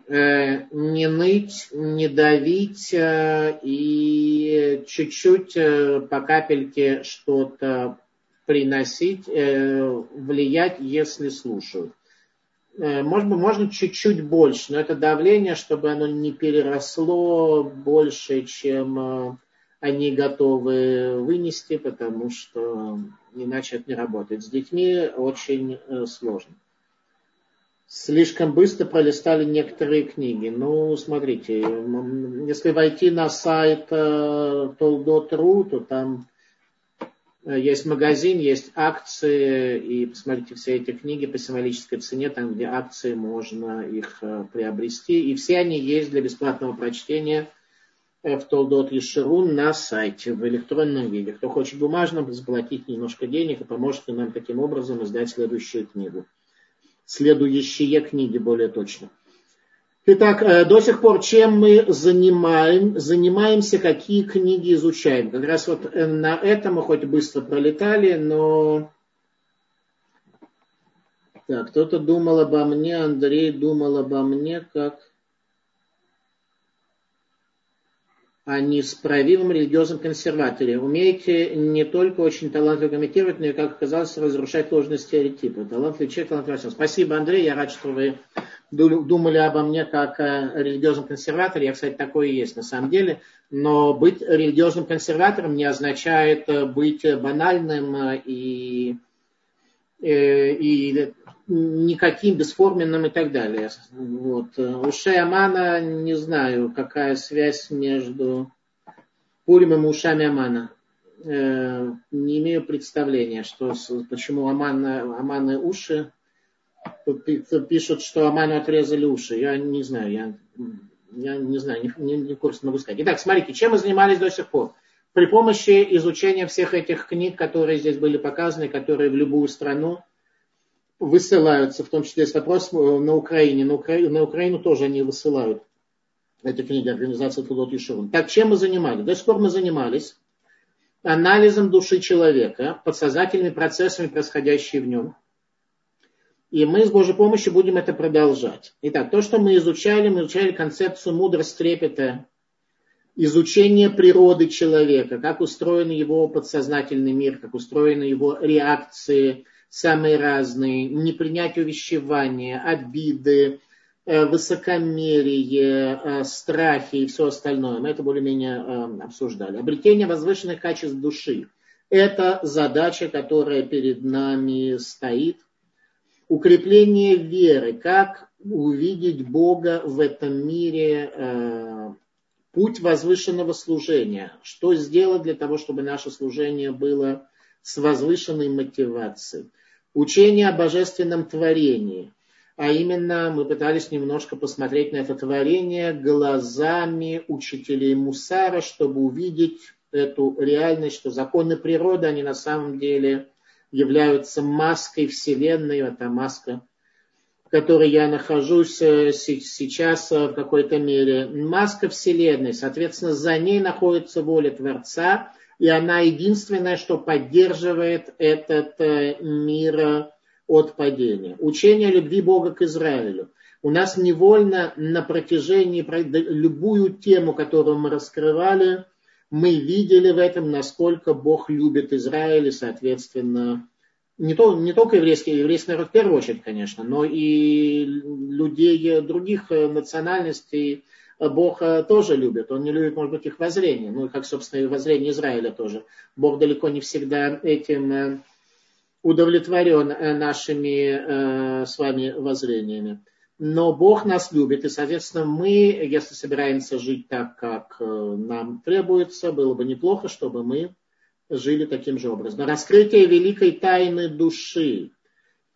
э, не ныть, не давить э, и чуть-чуть э, по капельке что-то приносить, э, влиять, если слушают. Э, может быть, можно чуть-чуть больше, но это давление, чтобы оно не переросло больше, чем э, они готовы вынести, потому что иначе это не работает. С детьми очень э, сложно. Слишком быстро пролистали некоторые книги. Ну, смотрите, если войти на сайт Toldot.ru, то там есть магазин, есть акции, и посмотрите все эти книги по символической цене, там, где акции, можно их э, приобрести. И все они есть для бесплатного прочтения э, в Толдот Ешерун на сайте в электронном виде. Кто хочет бумажно, заплатить немножко денег и поможет нам таким образом издать следующую книгу. Следующие книги более точно. Итак, э, до сих пор чем мы занимаем, занимаемся, какие книги изучаем. Как раз вот э, на этом мы хоть быстро пролетали, но... Так, кто-то думал обо мне, Андрей думал обо мне, как... не с правивым религиозным консерватором. Умеете не только очень талантливо комментировать, но и, как оказалось, разрушать ложные стереотипы. Талантливый человек, талантливый человек. Спасибо, Андрей. Я рад, что вы думали обо мне как о религиозном консерваторе. Я, кстати, такой и есть на самом деле. Но быть религиозным консерватором не означает быть банальным и, и, и никаким бесформенным и так далее. Вот. У Шеямана не знаю, какая связь между Пуримом и ушами Амана. Э, не имею представления, что, почему Аман, Аманы уши. Пишут, что Аману отрезали уши. Я не знаю, я, я не знаю, не, не, не курс могу сказать. Итак, смотрите, чем мы занимались до сих пор? При помощи изучения всех этих книг, которые здесь были показаны, которые в любую страну высылаются, в том числе есть вопрос э, на Украине. На, Укра... на Украину тоже они высылают эти книги организации Тудот Ишурун. Так, чем мы занимались? До сих пор мы занимались анализом души человека, подсознательными процессами, происходящими в нем. И мы с Божьей помощью будем это продолжать. Итак, то, что мы изучали, мы изучали концепцию мудрость трепета, изучение природы человека, как устроен его подсознательный мир, как устроены его реакции, самые разные, непринятие увещевания, обиды, э, высокомерие, э, страхи и все остальное. Мы это более-менее э, обсуждали. Обретение возвышенных качеств души. Это задача, которая перед нами стоит. Укрепление веры. Как увидеть Бога в этом мире. Путь возвышенного служения. Что сделать для того, чтобы наше служение было с возвышенной мотивацией учение о божественном творении. А именно мы пытались немножко посмотреть на это творение глазами учителей Мусара, чтобы увидеть эту реальность, что законы природы, они на самом деле являются маской Вселенной, это маска, в которой я нахожусь э, сейчас э, в какой-то мере. Маска Вселенной, соответственно, за ней находится воля Творца, и она единственная, что поддерживает этот э, мир от падения. Учение любви Бога к Израилю. У нас невольно на протяжении любую тему, которую мы раскрывали, мы видели в этом, насколько Бог любит Израиль и, соответственно, не, то, не только еврейский, еврейский народ в первую очередь, конечно, но и людей других национальностей, Бог э, тоже любит. Он не любит, может быть, их воззрение. Ну, как, собственно, и воззрение Израиля тоже. Бог далеко не всегда этим э, удовлетворен э, нашими с вами воззрениями. Но Бог нас любит, и, соответственно, мы, если собираемся жить так, как нам требуется, было бы неплохо, чтобы мы жили таким же образом. Раскрытие великой тайны души.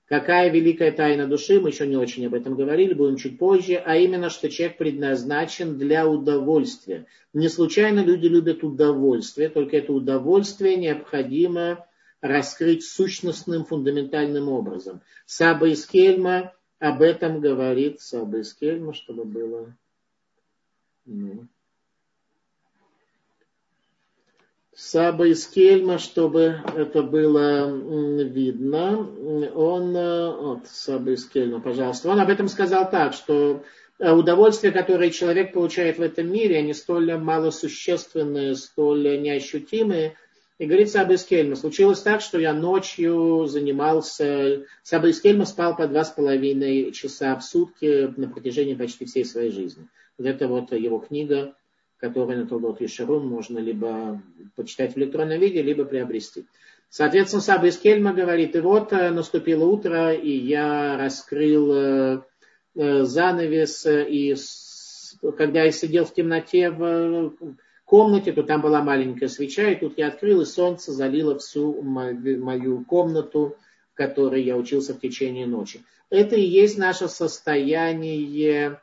Какая великая тайна души, мы еще не очень об этом говорили, будем чуть позже, а именно, что человек предназначен для удовольствия. Не случайно люди любят удовольствие, только это удовольствие необходимо раскрыть сущностным, фундаментальным образом. Саба из Кельма об этом говорит, Саба из Кельма, чтобы было... Ну. Саба из чтобы это было видно, он, э, вот, Саба из пожалуйста, он об этом сказал так, что э, удовольствия, которые человек получает в этом мире, они столь малосущественные, столь неощутимые. И говорит Саба из Кельма, случилось так, что я ночью занимался, Саба из Кельма спал по два с половиной часа в сутки на протяжении почти всей своей жизни. Вот это вот его книга который на Толдот Ешерун можно либо почитать в электронном виде, либо приобрести. Соответственно, Саба из Кельма говорит, и вот э, наступило утро, и я раскрыл э, э, занавес, и когда я сидел в темноте в комнате, то там была маленькая свеча, и тут я открыл, и солнце залило всю мою комнату, в которой я учился в течение ночи. Это и есть наше состояние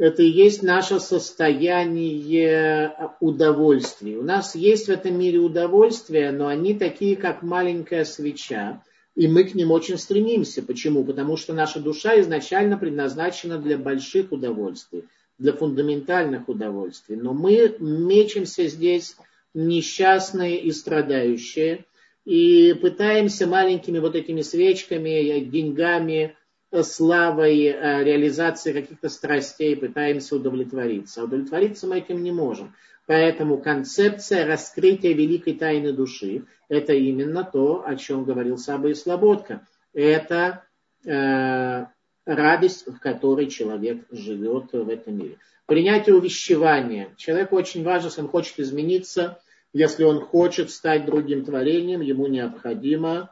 это и есть наше состояние удовольствия. У нас есть в этом мире удовольствия, но они такие, как маленькая свеча. И мы к ним очень стремимся. Почему? Потому что наша душа изначально предназначена для больших удовольствий, для фундаментальных удовольствий. Но мы мечемся здесь несчастные и страдающие. И пытаемся маленькими вот этими свечками, деньгами, славой, э, реализацией каких-то страстей пытаемся удовлетвориться. А удовлетвориться мы этим не можем. Поэтому концепция раскрытия великой тайны души – это именно то, о чем говорил Саба и Слободка. Это э, радость, в которой человек живет в этом мире. Принятие увещевания. Человеку очень важно, если он хочет измениться, если он хочет стать другим творением, ему необходимо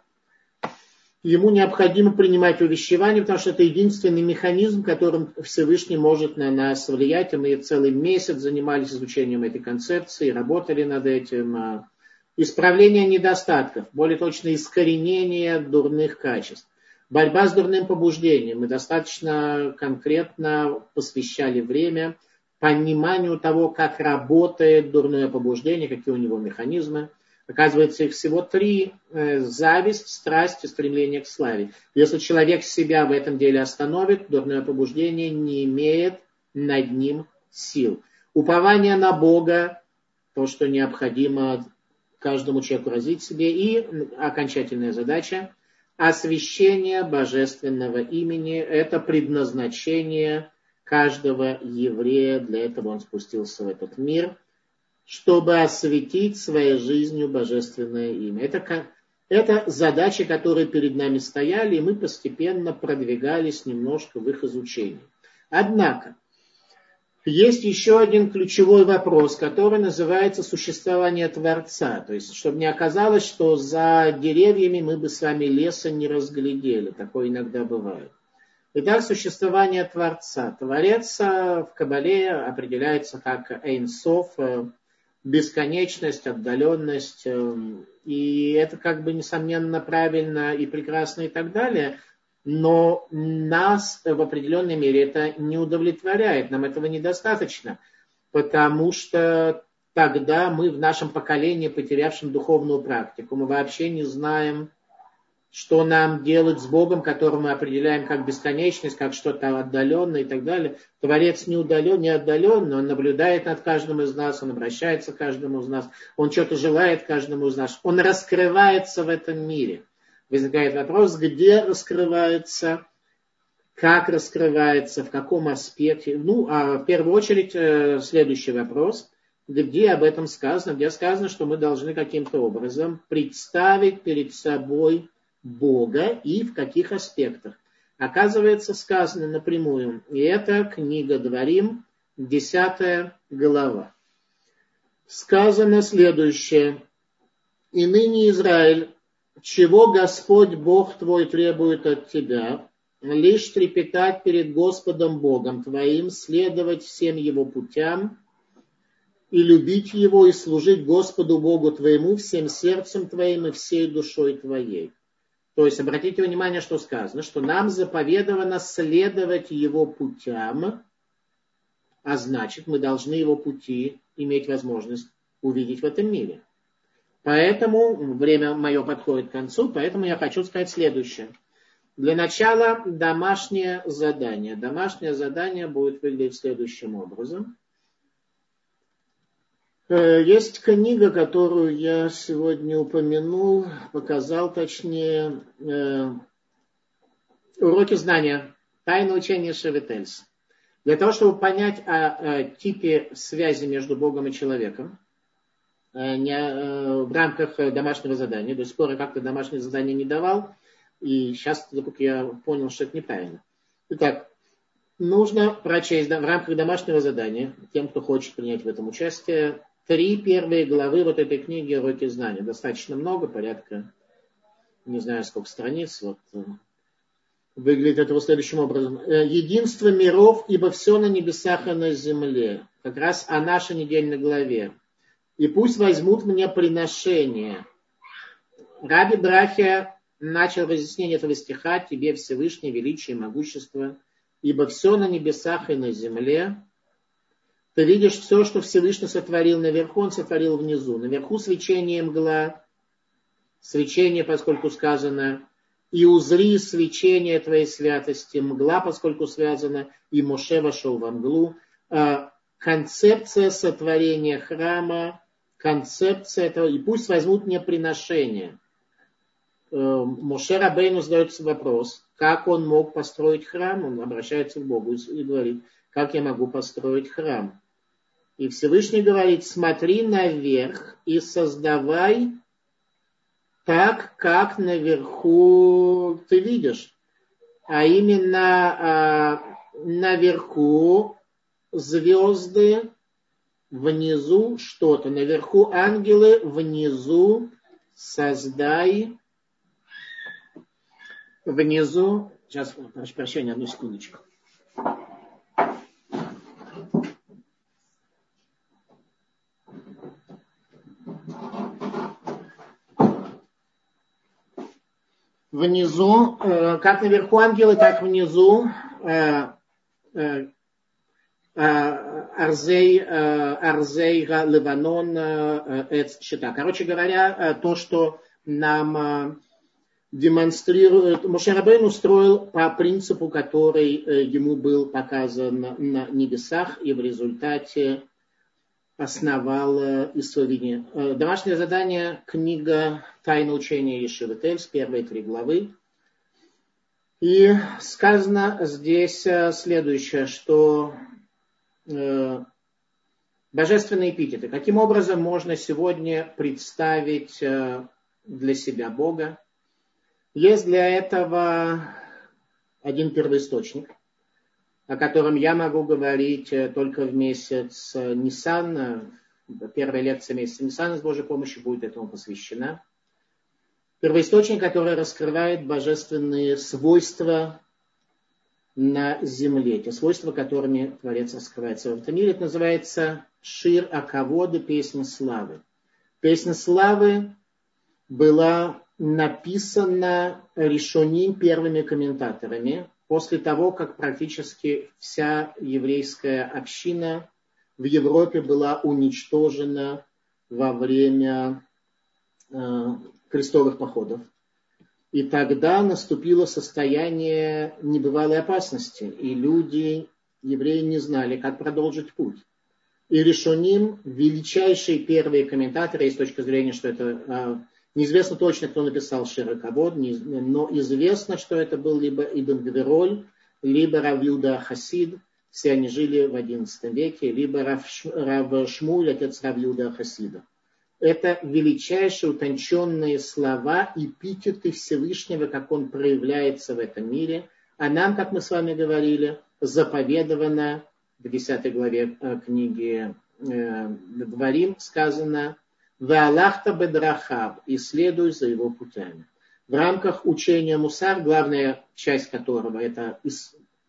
ему необходимо принимать увещевание, потому что это единственный механизм, которым Всевышний может на нас влиять. И мы целый месяц занимались изучением этой концепции, работали над этим. Исправление недостатков, более точно искоренение дурных качеств. Борьба с дурным побуждением. Мы достаточно конкретно посвящали время пониманию того, как работает дурное побуждение, какие у него механизмы. Оказывается, их всего три. Э, зависть, страсть и стремление к славе. Если человек себя в этом деле остановит, дурное побуждение не имеет над ним сил. Упование на Бога, то, что необходимо каждому человеку развить себе. И окончательная задача – освящение божественного имени. Это предназначение каждого еврея. Для этого он спустился в этот мир – чтобы осветить своей жизнью божественное имя. Это, это задачи, которые перед нами стояли, и мы постепенно продвигались немножко в их изучении. Однако, есть еще один ключевой вопрос, который называется существование Творца. То есть, чтобы не оказалось, что за деревьями мы бы с вами леса не разглядели. Такое иногда бывает. Итак, существование Творца. Творец в Кабале определяется как Эйнсов, бесконечность, отдаленность. Эм, и это как бы, несомненно, правильно и прекрасно и так далее. Но нас в определенной мере это не удовлетворяет. Нам этого недостаточно. Потому что тогда мы в нашем поколении, потерявшем духовную практику, мы вообще не знаем, что нам делать с Богом, которого мы определяем как бесконечность, как что-то отдаленное и так далее. Творец не удален, не отдален, он наблюдает над каждым из нас, он обращается к каждому из нас, он что-то желает каждому из нас, он раскрывается в этом мире. Возникает вопрос, где раскрывается, как раскрывается, в каком аспекте. Ну, а в первую очередь э, следующий вопрос, где об этом сказано, где сказано, что мы должны каким-то образом представить перед собой Бога и в каких аспектах. Оказывается, сказано напрямую. И это книга Дворим, 10 глава. Сказано следующее. И ныне Израиль, чего Господь Бог твой требует от тебя, лишь трепетать перед Господом Богом твоим, следовать всем его путям и любить его и служить Господу Богу твоему всем сердцем твоим и всей душой твоей. То есть обратите внимание, что сказано, что нам заповедовано следовать его путям, а значит мы должны его пути иметь возможность увидеть в этом мире. Поэтому время мое подходит к концу, поэтому я хочу сказать следующее. Для начала домашнее задание. Домашнее задание будет выглядеть следующим образом – Э, есть книга, которую я сегодня упомянул, показал точнее, э, уроки знания, тайна учения Шеветельс. Для того, чтобы понять о, о типе связи между Богом и человеком, не, в рамках домашнего задания, до сих пор я как-то домашнее задание не давал, и сейчас только я понял, что это неправильно. Итак, нужно прочесть в рамках домашнего задания, тем, кто хочет принять в этом участие, три первые главы вот этой книги «Уроки знания». Достаточно много, порядка, не знаю, сколько страниц. Вот, э, выглядит это вот следующим образом. Э, «Единство миров, ибо все на небесах и на земле». Как раз о нашей недельной главе. «И пусть возьмут мне приношение». Раби Брахия начал разъяснение этого стиха «Тебе Всевышний величие и могущество, ибо все на небесах и на земле, ты видишь все, что Всевышний сотворил наверху, он сотворил внизу. Наверху свечение мгла, свечение, поскольку сказано, и узри свечение твоей святости, мгла, поскольку связано, и Моше вошел во мглу. А, концепция сотворения храма, концепция этого, и пусть возьмут мне приношение. Э, Моше Рабейну задается вопрос, как он мог построить храм. Он обращается к Богу и говорит, как я могу построить храм. И Всевышний говорит, смотри наверх и создавай так, как наверху ты видишь. А именно а, наверху звезды, внизу что-то. Наверху ангелы, внизу создай. Внизу, сейчас, прошу прощения, одну секундочку. внизу, э, как наверху ангелы, так внизу э, э, Арзей, Арзей Ливанон Эц Щита. Короче говоря, то, что нам демонстрирует, Мушарабейн устроил по принципу, который ему был показан на небесах, и в результате основал Исовини. Домашнее задание, книга «Тайна учения Ешивы с первые три главы. И сказано здесь э, следующее, что э, божественные эпитеты. Каким образом можно сегодня представить э, для себя Бога? Есть для этого один первоисточник – о котором я могу говорить э, только в месяц Нисан. Первая лекция месяца Нисан с Божьей помощью будет этому посвящена. Первоисточник, который раскрывает божественные свойства на земле, те свойства, которыми Творец раскрывается в этом мире. Это называется Шир Аководы, песня славы. Песня славы была написана решением первыми комментаторами, после того, как практически вся еврейская община в Европе была уничтожена во время э, крестовых походов. И тогда наступило состояние небывалой опасности, и люди, евреи, не знали, как продолжить путь. И Решоним, величайшие первые комментаторы, с точки зрения, что это э, Неизвестно точно, кто написал Широкобод, но известно, что это был либо Ибн Гвероль, либо Равлюда Хасид, все они жили в XI веке, либо Рав, Шмуль, отец Равлюда Хасида. Это величайшие утонченные слова, эпитеты Всевышнего, как он проявляется в этом мире. А нам, как мы с вами говорили, заповедовано в 10 главе э, книги э, Дворим сказано – Ваалахта бедрахав, и следуй за его путями. В рамках учения Мусар, главная часть которого это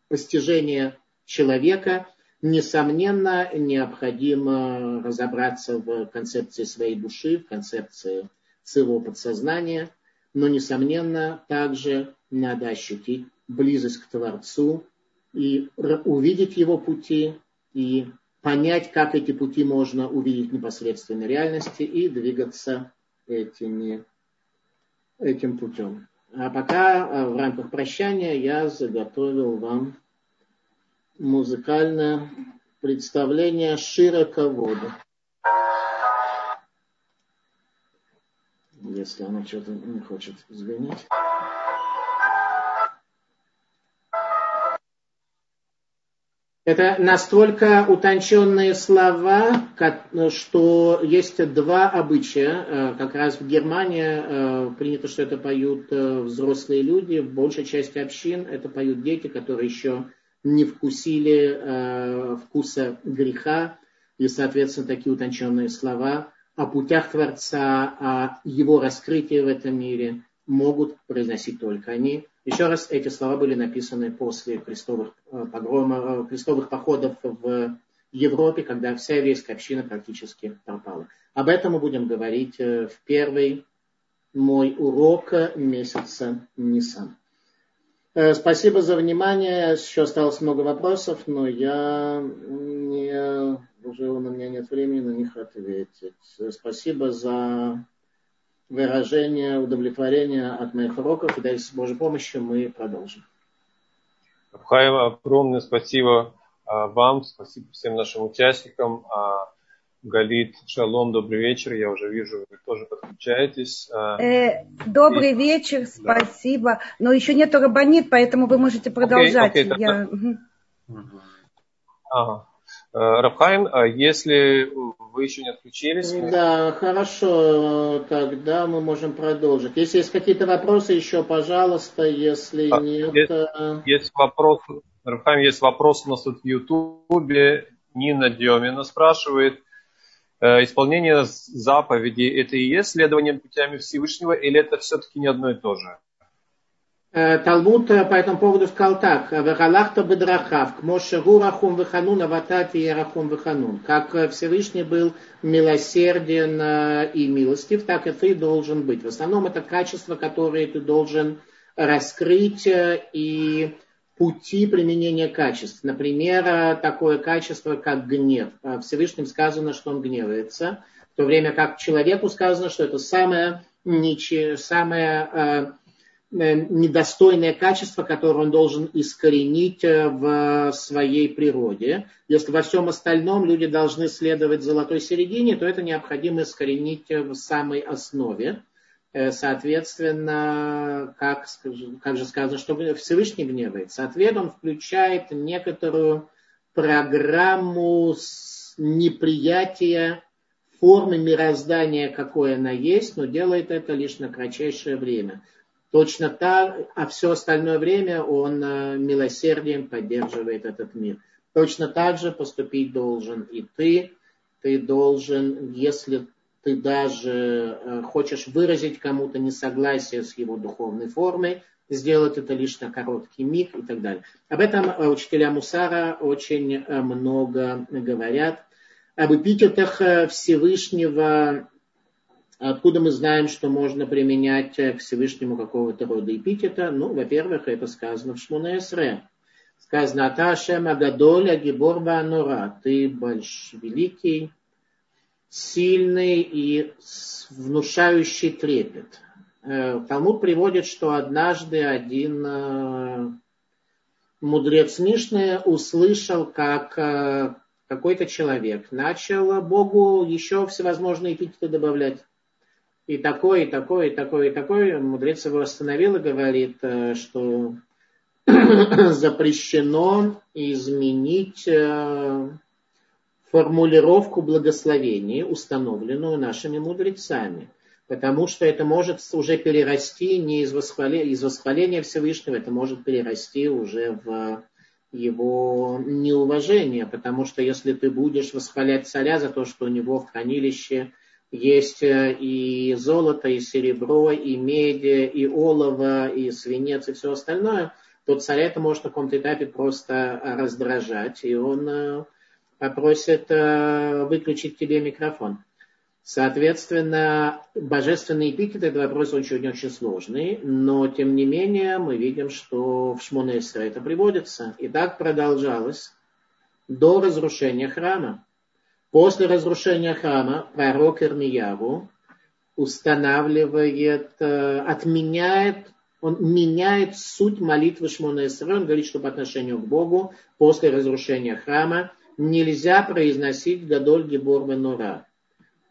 постижение человека, несомненно, необходимо разобраться в концепции своей души, в концепции своего подсознания, но, несомненно, также надо ощутить близость к Творцу и увидеть его пути и понять, как эти пути можно увидеть в непосредственной реальности и двигаться этими, этим путем. А пока э, в рамках прощания я заготовил вам музыкальное представление широковода. Если она что-то не хочет звенеть. Это настолько утонченные слова, что есть два обычая. Э, как раз в Германии э, принято, что это поют э, взрослые люди. В большей части общин это поют дети, которые еще не вкусили вкуса греха. И, соответственно, такие утонченные слова о путях Творца, о его раскрытии в этом мире могут произносить только они. Еще раз, эти слова были написаны после крестовых, э, погромов, э, крестовых походов в Европе, когда вся еврейская община практически пропала. Об этом мы будем говорить э, в первый мой урок месяца Нисан. Спасибо за внимание. Еще осталось много вопросов, но я не, уже у меня нет времени на них ответить. Спасибо за выражение удовлетворения от моих уроков. И дальше с Божьей помощью мы продолжим. Абхаева, огромное спасибо а, вам, спасибо всем нашим участникам. Галит, шалом, добрый вечер. Я уже вижу, вы тоже подключаетесь. А, э, добрый и... вечер, спасибо. Да. Но еще нету рабонит, поэтому вы можете продолжать. Okay, okay, Я... Ага. Э, Рабхайм, а если вы еще не отключились? Да, хорошо, тогда мы можем продолжить. Если есть какие-то вопросы еще, пожалуйста, если а, нет... Есть, э, есть вопрос, Рабхайм, есть вопрос у нас тут в Ютубе. Нина Демина спрашивает, исполнение заповедей это и есть следование путями Всевышнего, или это все-таки не одно и то же? Э, Талмуд э, по этому поводу сказал так. Вехалахта бедрахав, к Моше рахум веханун, аватати ярахум веханун. Как Всевышний был милосерден и милостив, так и ты должен быть. В основном это качество, которое ты должен раскрыть и пути применения качеств. Например, э, такое качество, как гнев. Э, Всевышним сказано, что он гневается, в то время как человеку сказано, что это самое, ниче, самое э, недостойное качество, которое он должен искоренить в своей природе. Если во всем остальном люди должны следовать золотой середине, то это необходимо искоренить в самой основе. Э, соответственно, как, как же сказано, что Всевышний гневается. Ответ он включает некоторую программу неприятия формы мироздания, какой она есть, но делает это лишь на кратчайшее время. Точно так, а все остальное время он э, милосердием поддерживает этот мир. Точно так же поступить должен и ты. Ты должен, если ты даже э, хочешь выразить кому-то несогласие с его духовной формой, сделать это лишь на короткий миг и так далее. Об этом э, учителя Мусара очень э, много говорят. Об эпитетах Всевышнего, откуда мы знаем, что можно применять к Всевышнему какого-то рода эпитета? Ну, во-первых, это сказано в Шмунаэсре. Сказано «Аташем Агадоль Агибор Нора». Ты больш великий, сильный и внушающий трепет. Э, Талмуд приводит, что однажды один э, мудрец Мишны услышал, как э, какой-то человек начал Богу еще всевозможные эпитеты добавлять. И такой, и такой, и такой, и такой. Мудрец его остановил и говорит, что запрещено изменить формулировку благословения, установленную нашими мудрецами. Потому что это может уже перерасти не из восхваления, из восхваления Всевышнего, это может перерасти уже в его неуважение. Потому что если ты будешь восхвалять царя за то, что у него в хранилище есть э, и золото, и серебро, и медь, и олово, и свинец, и все остальное, то царя это может на каком-то этапе просто раздражать, и он попросит э, выключить тебе микрофон. Соответственно, божественный эпитет – это вопрос очень-очень сложный, но тем не менее мы видим, что в Шмонесре это приводится. И так продолжалось до разрушения храма. После разрушения храма пророк Ирмияву устанавливает, э, отменяет, он меняет суть молитвы Шмонесре. Он говорит, что по отношению к Богу после разрушения храма нельзя произносить Гадоль Гибор Менура.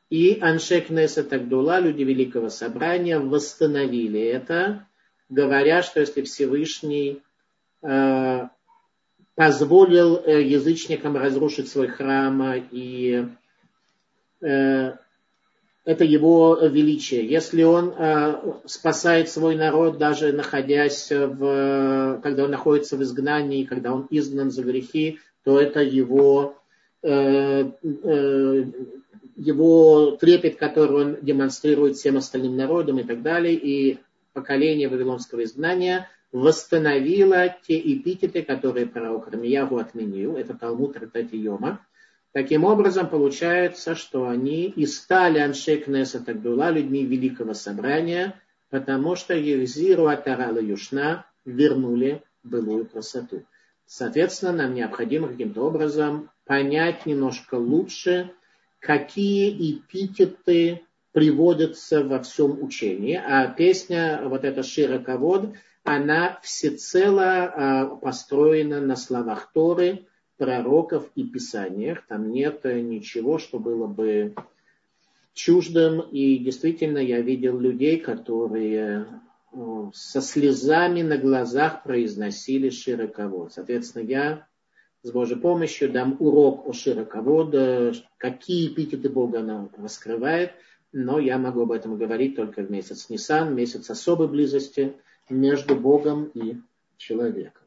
И Аншек Неса Тагдула, люди Великого Собрания, восстановили это, говоря, что если Всевышний э, позволил э, язычникам разрушить свой храм и э, это его величие. Если он э, спасает свой народ, даже находясь в, когда он находится в изгнании, когда он изгнан за грехи, то это его, э, э, его трепет, который он демонстрирует всем остальным народам и так далее. И поколение Вавилонского изгнания восстановило те эпитеты, которые пророк Рамиягу отменил. Это Талмуд Рататиома. Таким образом, получается, что они и стали Аншей Кнеса Тагдула людьми Великого Собрания, потому что Ехзиру Атарала Юшна вернули былую красоту. Соответственно, нам необходимо каким-то образом понять немножко лучше, какие эпитеты приводятся во всем учении. А песня, вот эта Широковод, она всецело а, построена на словах Торы, пророков и писаниях. Там нет ничего, что было бы чуждым. И действительно я видел людей, которые со слезами на глазах произносили широковод. Соответственно, я с Божьей помощью дам урок о широководе, какие эпитеты Бога она раскрывает, но я могу об этом говорить только в месяц Нисан, месяц особой близости между Богом и человеком.